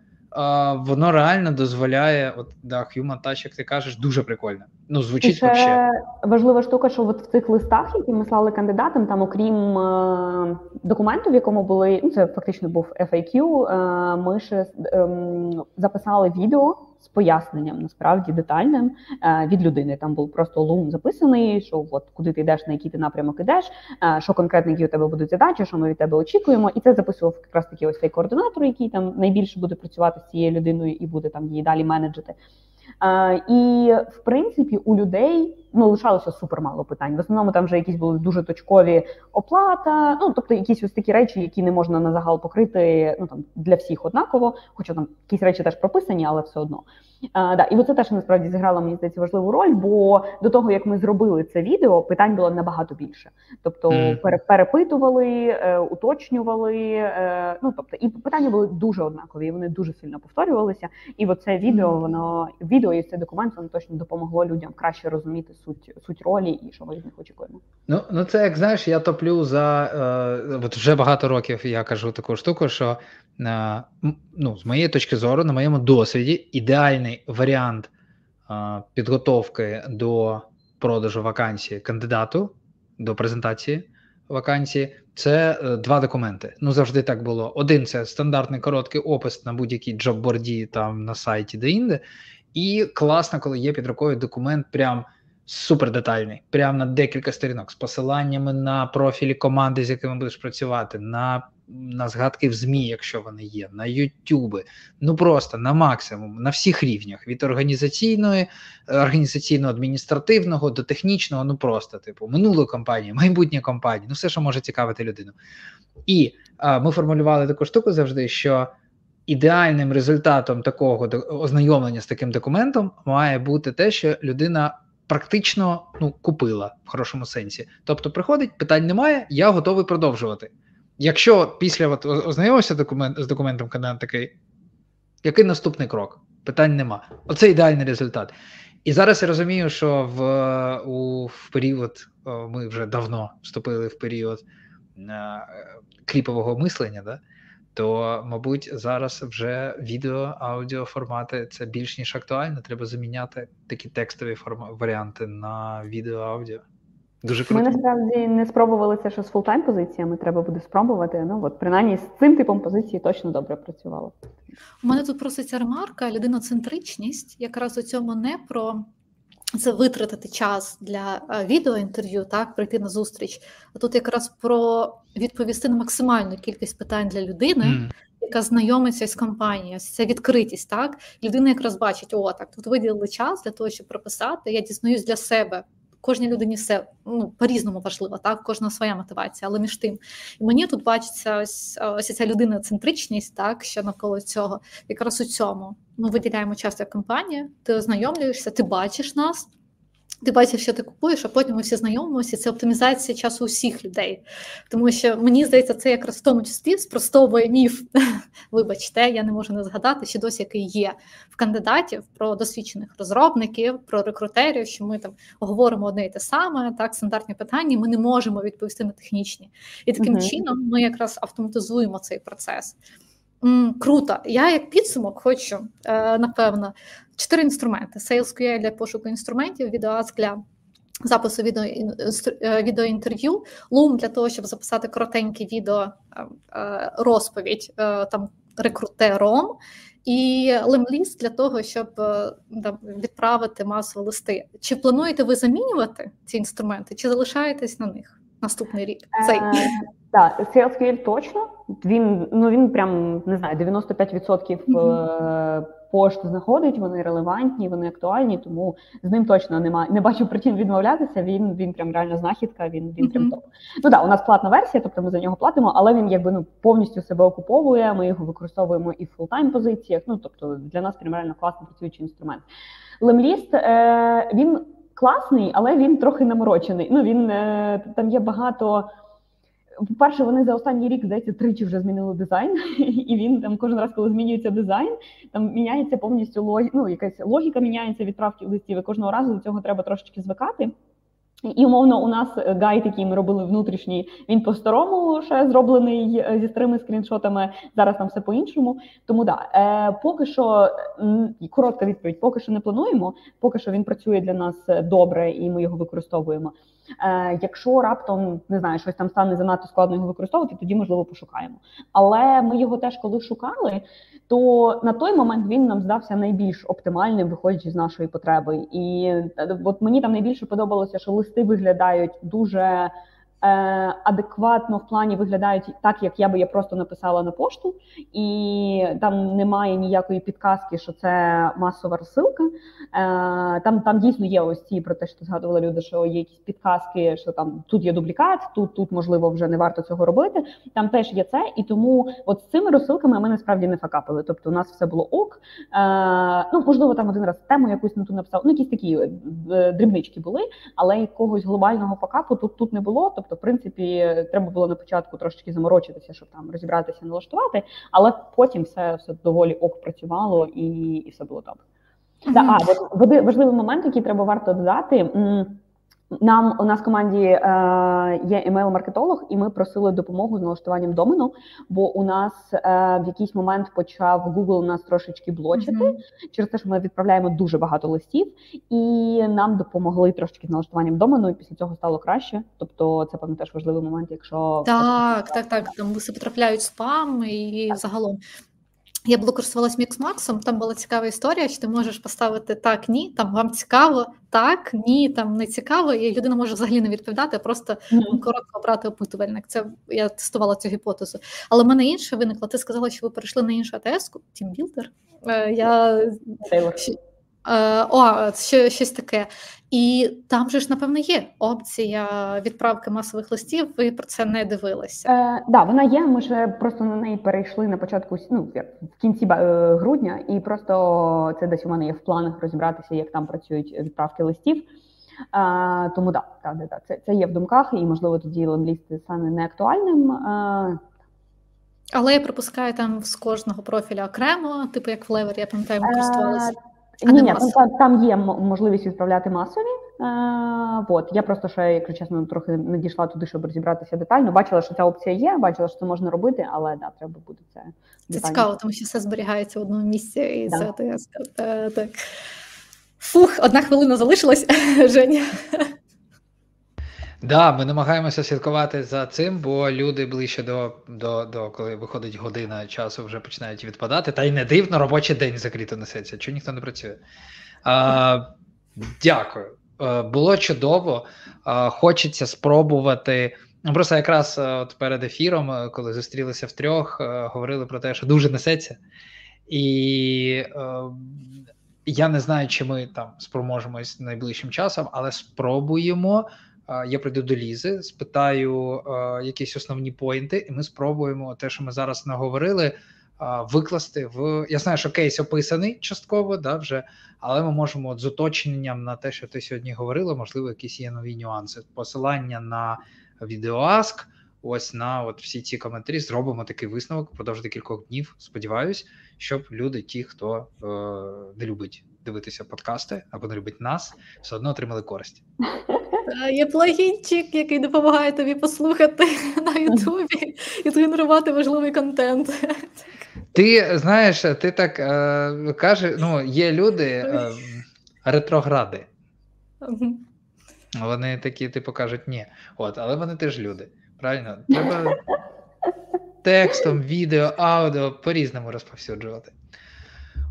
воно реально дозволяє, от да, Human Touch, як ти кажеш, дуже прикольно. Ну, звучить ще вообще. важлива штука, що от в цих листах, які ми слали кандидатам, там, окрім е, документу, в якому були, ну це фактично був FAQ, е, ми ще е, записали відео з поясненням насправді детальним е, від людини. Там був просто лум записаний, що от куди ти йдеш, на який ти напрямок ідеш, е, що конкретно які у тебе будуть задачі, що ми від тебе очікуємо, і це записував якраз таки ось цей координатор, який там найбільше буде працювати з цією людиною і буде там її далі менеджити. Е, і в принципі у людей ну лишалося супер мало питань. В основному там вже якісь були дуже точкові оплата. Ну тобто, якісь ось такі речі, які не можна на загал покрити. Ну там для всіх однаково, хоча там якісь речі теж прописані, але все одно. А, да, І оце теж насправді зіграло мені здається важливу роль, бо до того як ми зробили це відео, питань було набагато більше. Тобто mm. перепитували, е, уточнювали. Е, ну тобто, і питання були дуже однакові, і вони дуже сильно повторювалися. І оце відео, воно відео і цей документ воно точно допомогло людям краще розуміти суть суть ролі і що ми від них очікуємо. Ну ну це як знаєш, я топлю за е, от вже багато років. Я кажу таку штуку, що е, ну з моєї точки зору, на моєму досвіді, ідеальний варіант е, підготовки до продажу вакансії кандидату до презентації вакансії. Це е, два документи. Ну завжди так було. Один це стандартний короткий опис на будь-якій джобборді там на сайті де-інде. І класно, коли є під рукою документ, прям супер детальний, прямо на декілька сторінок з посиланнями на профілі команди, з якими будеш працювати, на на згадки в ЗМІ, якщо вони є, на Ютуби, ну просто на максимум, на всіх рівнях. Від організаційної, організаційно-адміністративного до технічного, ну просто типу минулої компанії, майбутнє компанії, ну все, що може цікавити людину. І а, ми формулювали таку штуку завжди, що ідеальним результатом такого ознайомлення з таким документом має бути те, що людина практично ну, купила в хорошому сенсі. Тобто, приходить, питань немає, я готовий продовжувати. Якщо після от, ознайомився документ, з документом канал такий, який наступний крок? Питань нема. Оце ідеальний результат. І зараз я розумію, що в у, в період, ми вже давно вступили в період а, кліпового мислення, да? То, мабуть, зараз вже відео, аудіо формати це більш ніж актуально. Треба заміняти такі текстові форма варіанти на відео, аудіо. Дуже круто. Ми насправді не спробували це, що з full-time позиціями треба буде спробувати. Ну от принаймні з цим типом позиції точно добре працювало. У мене тут проситься ремарка, людиноцентричність, якраз у цьому не про це витратити час для е, відеоінтерв'ю, так прийти на зустріч. А тут якраз про відповісти на максимальну кількість питань для людини, mm. яка знайомиться з компанією. Це відкритість. Так людина якраз бачить, о, так тут виділили час для того, щоб прописати. Я дізнаюсь для себе кожній людині все ну, по-різному важливо, так, кожна своя мотивація, але між тим. І мені тут бачиться ось ось ця людина центричність, так, що навколо цього, якраз у цьому. Ми виділяємо час як компанія, ти ознайомлюєшся, ти бачиш нас. Ти бачиш, що ти купуєш, а потім ми всі знайомимося. Це оптимізація часу усіх людей. Тому що мені здається, це якраз в тому числі спростовує міф. Вибачте, я не можу не згадати, що досі який є в кандидатів про досвідчених розробників, про рекрутерів, що ми там говоримо одне і те саме, так, стандартні питання, ми не можемо відповісти на технічні. І таким uh-huh. чином ми якраз автоматизуємо цей процес. Круто. Я як підсумок хочу, е, напевно, чотири інструменти: SalesQL для пошуку інструментів, VideoAsk для запису відео, е, відеоінтерв'ю, Loom для того, щоб записати коротеньке відео е, розповідь там рекрутером, і лемліст для того, щоб там, відправити масові листи. Чи плануєте ви замінювати ці інструменти, чи залишаєтесь на них наступний рік? Цей? Так, SalesQL точно. Він ну він прям не знаю, 95% mm-hmm. пошт знаходить. Вони релевантні, вони актуальні, тому з ним точно немає. Не бачу причин відмовлятися. Він він прям реально знахідка. Він він mm-hmm. прям топ. Ну так, у нас платна версія, тобто ми за нього платимо, але він якби ну повністю себе окуповує. Ми його використовуємо і в full-time позиціях. Ну тобто для нас прям реально класно працюючий інструмент. Lemlist е, він класний, але він трохи наморочений. Ну він е, там є багато. По-перше, вони за останній рік, здається, тричі вже змінили дизайн, і він там кожен раз, коли змінюється дизайн, там міняється повністю лог... ну, якась логіка міняється відправки листів. і Кожного разу до цього треба трошечки звикати. І умовно, у нас гайд, який ми робили внутрішній, він по-старому ще зроблений е, зі старими скріншотами. Зараз там все по-іншому. Тому да, е, поки що коротка відповідь, поки що не плануємо. Поки що він працює для нас добре, і ми його використовуємо. Е, Якщо раптом не знаю, щось там стане занадто складно його використовувати, тоді можливо пошукаємо. Але ми його теж коли шукали, то на той момент він нам здався найбільш оптимальним, виходячи з нашої потреби. І е, от мені там найбільше подобалося, що листи виглядають дуже адекватно в плані виглядають так, як я би я просто написала на пошту, і там немає ніякої підказки, що це масова розсилка. Е, там там дійсно є ось ці про те, що згадували люди, що є якісь підказки, що там тут є дублікат, тут тут можливо вже не варто цього робити. Там теж є це, і тому от з цими розсилками ми насправді не факапили. Тобто, у нас все було ок. Е, ну можливо, там один раз тему якусь не ту написав. Ну якісь такі дрібнички були, але якогось глобального факапу тут тут не було. Тобто в принципі, треба було на початку трошечки заморочитися, щоб там розібратися, налаштувати, але потім все все доволі ок працювало і і все було добре. Mm-hmm. Да, а важливий момент, який треба варто додати. Нам у нас в команді е, є емейл-маркетолог, і ми просили допомогу з налаштуванням домену, бо у нас е, в якийсь момент почав Google нас трошечки блочити mm-hmm. через те, що ми відправляємо дуже багато листів, і нам допомогли трошечки з налаштуванням домену, і після цього стало краще. Тобто, це певно теж важливий момент, якщо так, так, так, там листи потрапляють спам і так. загалом. Я було користувалась Міксмаксом, там була цікава історія, що ти можеш поставити так, ні, там вам цікаво, так, ні, там не цікаво, і людина може взагалі не відповідати, а просто mm. коротко обрати опитувальник. Це я тестувала цю гіпотезу. Але в мене інше виникло. Ти сказала, що ви перейшли на іншу АТС-ку, тімбілдер. Я... о, що, щось таке. І там же ж, напевно, є опція відправки масових листів. Ви про це не дивилися? Е, да, вона є. Ми ж просто на неї перейшли на початку ну, в кінці е, грудня, і просто це десь у мене є в планах розібратися, як там працюють відправки листів. Е, тому да, да, да, да, це це є в думках, і можливо тоді лемліст стане неактуальним. Е, але я припускаю там з кожного профіля окремо, типу як в Lever, я пам'ятаю, ми користувалися. Ні, ні, там, там є можливість відправляти масові. Е, от. Я просто ще, якщо чесно, трохи не дійшла туди, щоб розібратися детально. Бачила, що ця опція є, бачила, що це можна робити, але да, треба буде це. Це цікаво, тому що все зберігається в одному місці і да. це так. так. Фух, одна хвилина залишилась, Женя. Да, ми намагаємося слідкувати за цим, бо люди ближче до, до, до коли виходить година часу, вже починають відпадати. Та й не дивно, робочий день закрито несеться. Чому ніхто не працює? А, Дякую. А, було чудово. А, Хочеться спробувати. Ну, просто якраз от перед ефіром, коли зустрілися втрьох, говорили про те, що дуже несеться. І е, я не знаю, чи ми там спроможемось найближчим часом, але спробуємо я прийду до Лізи, спитаю якісь основні поінти, і ми спробуємо те, що ми зараз наговорили, викласти в. Я знаю, що кейс описаний частково, да, вже, але ми можемо от з уточненням на те, що ти сьогодні говорила, можливо, якісь є нові нюанси. Посилання на відеоаск, ось на от всі ці коментарі зробимо такий висновок впродовж декількох днів. Сподіваюсь, щоб люди, ті, хто е, не любить дивитися подкасти або не любить нас, все одно отримали користь. Є плагінчик, який допомагає тобі послухати на Ютубі і згенерувати важливий контент. Ти знаєш, ти так е, кажеш, ну, є люди е, ретрогради. Вони такі, типу, кажуть, ні. От, але вони теж люди. Правильно? Треба текстом, відео, аудіо по-різному розповсюджувати.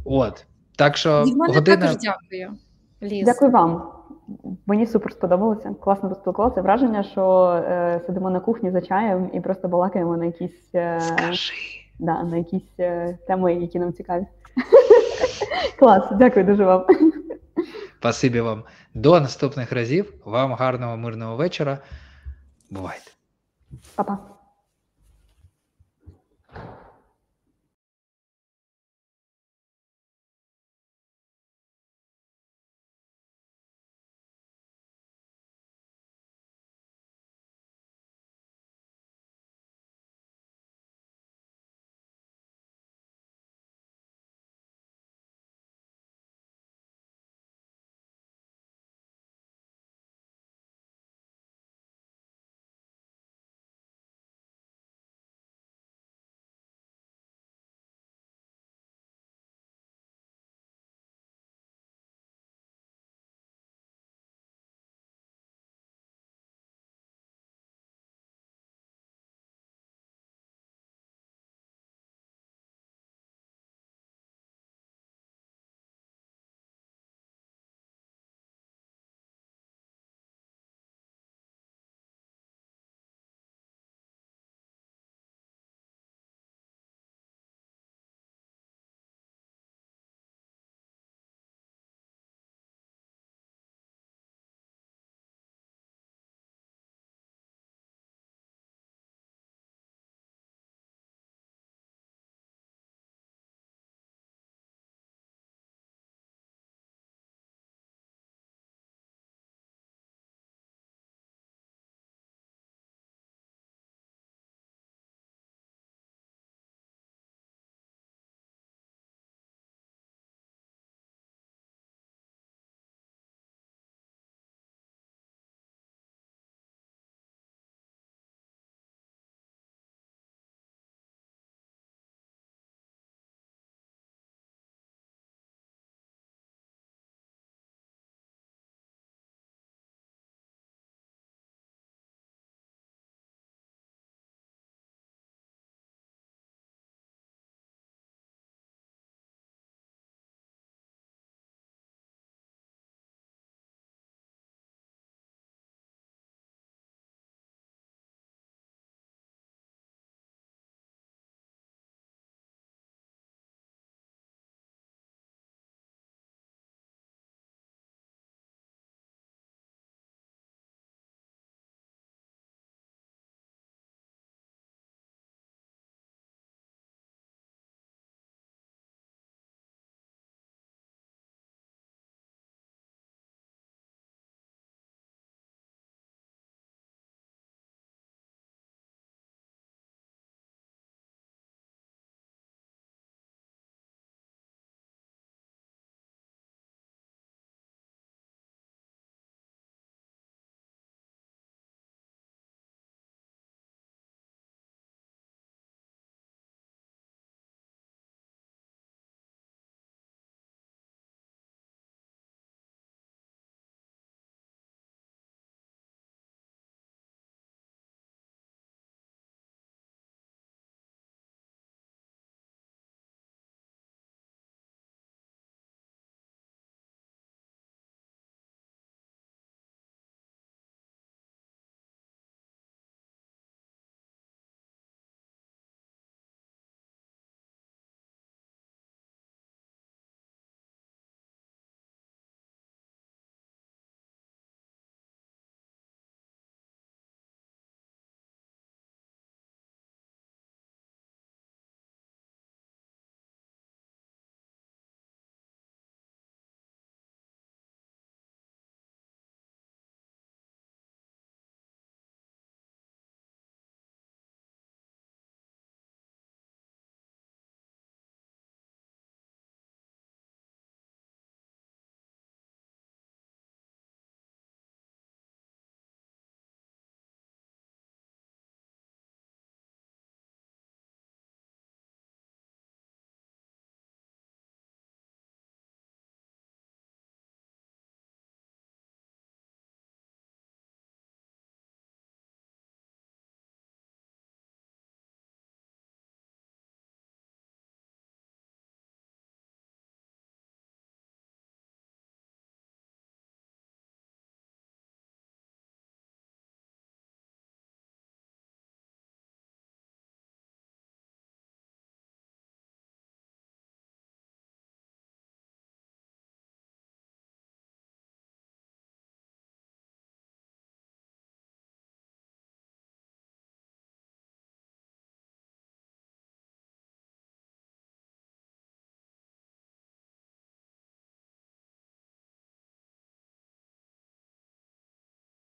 От. Так що Від мене година... також дякую. Ліз. Дякую вам. Мені супер сподобалося. Класно поспілкувалося. Враження, що е, сидимо на кухні за чаєм і просто балакаємо на якісь е, Да, на якісь е, теми, які нам цікаві. Клас, дякую дуже вам. Спасибі вам. До наступних разів. Вам гарного мирного вечора. Бувайте. Па-па.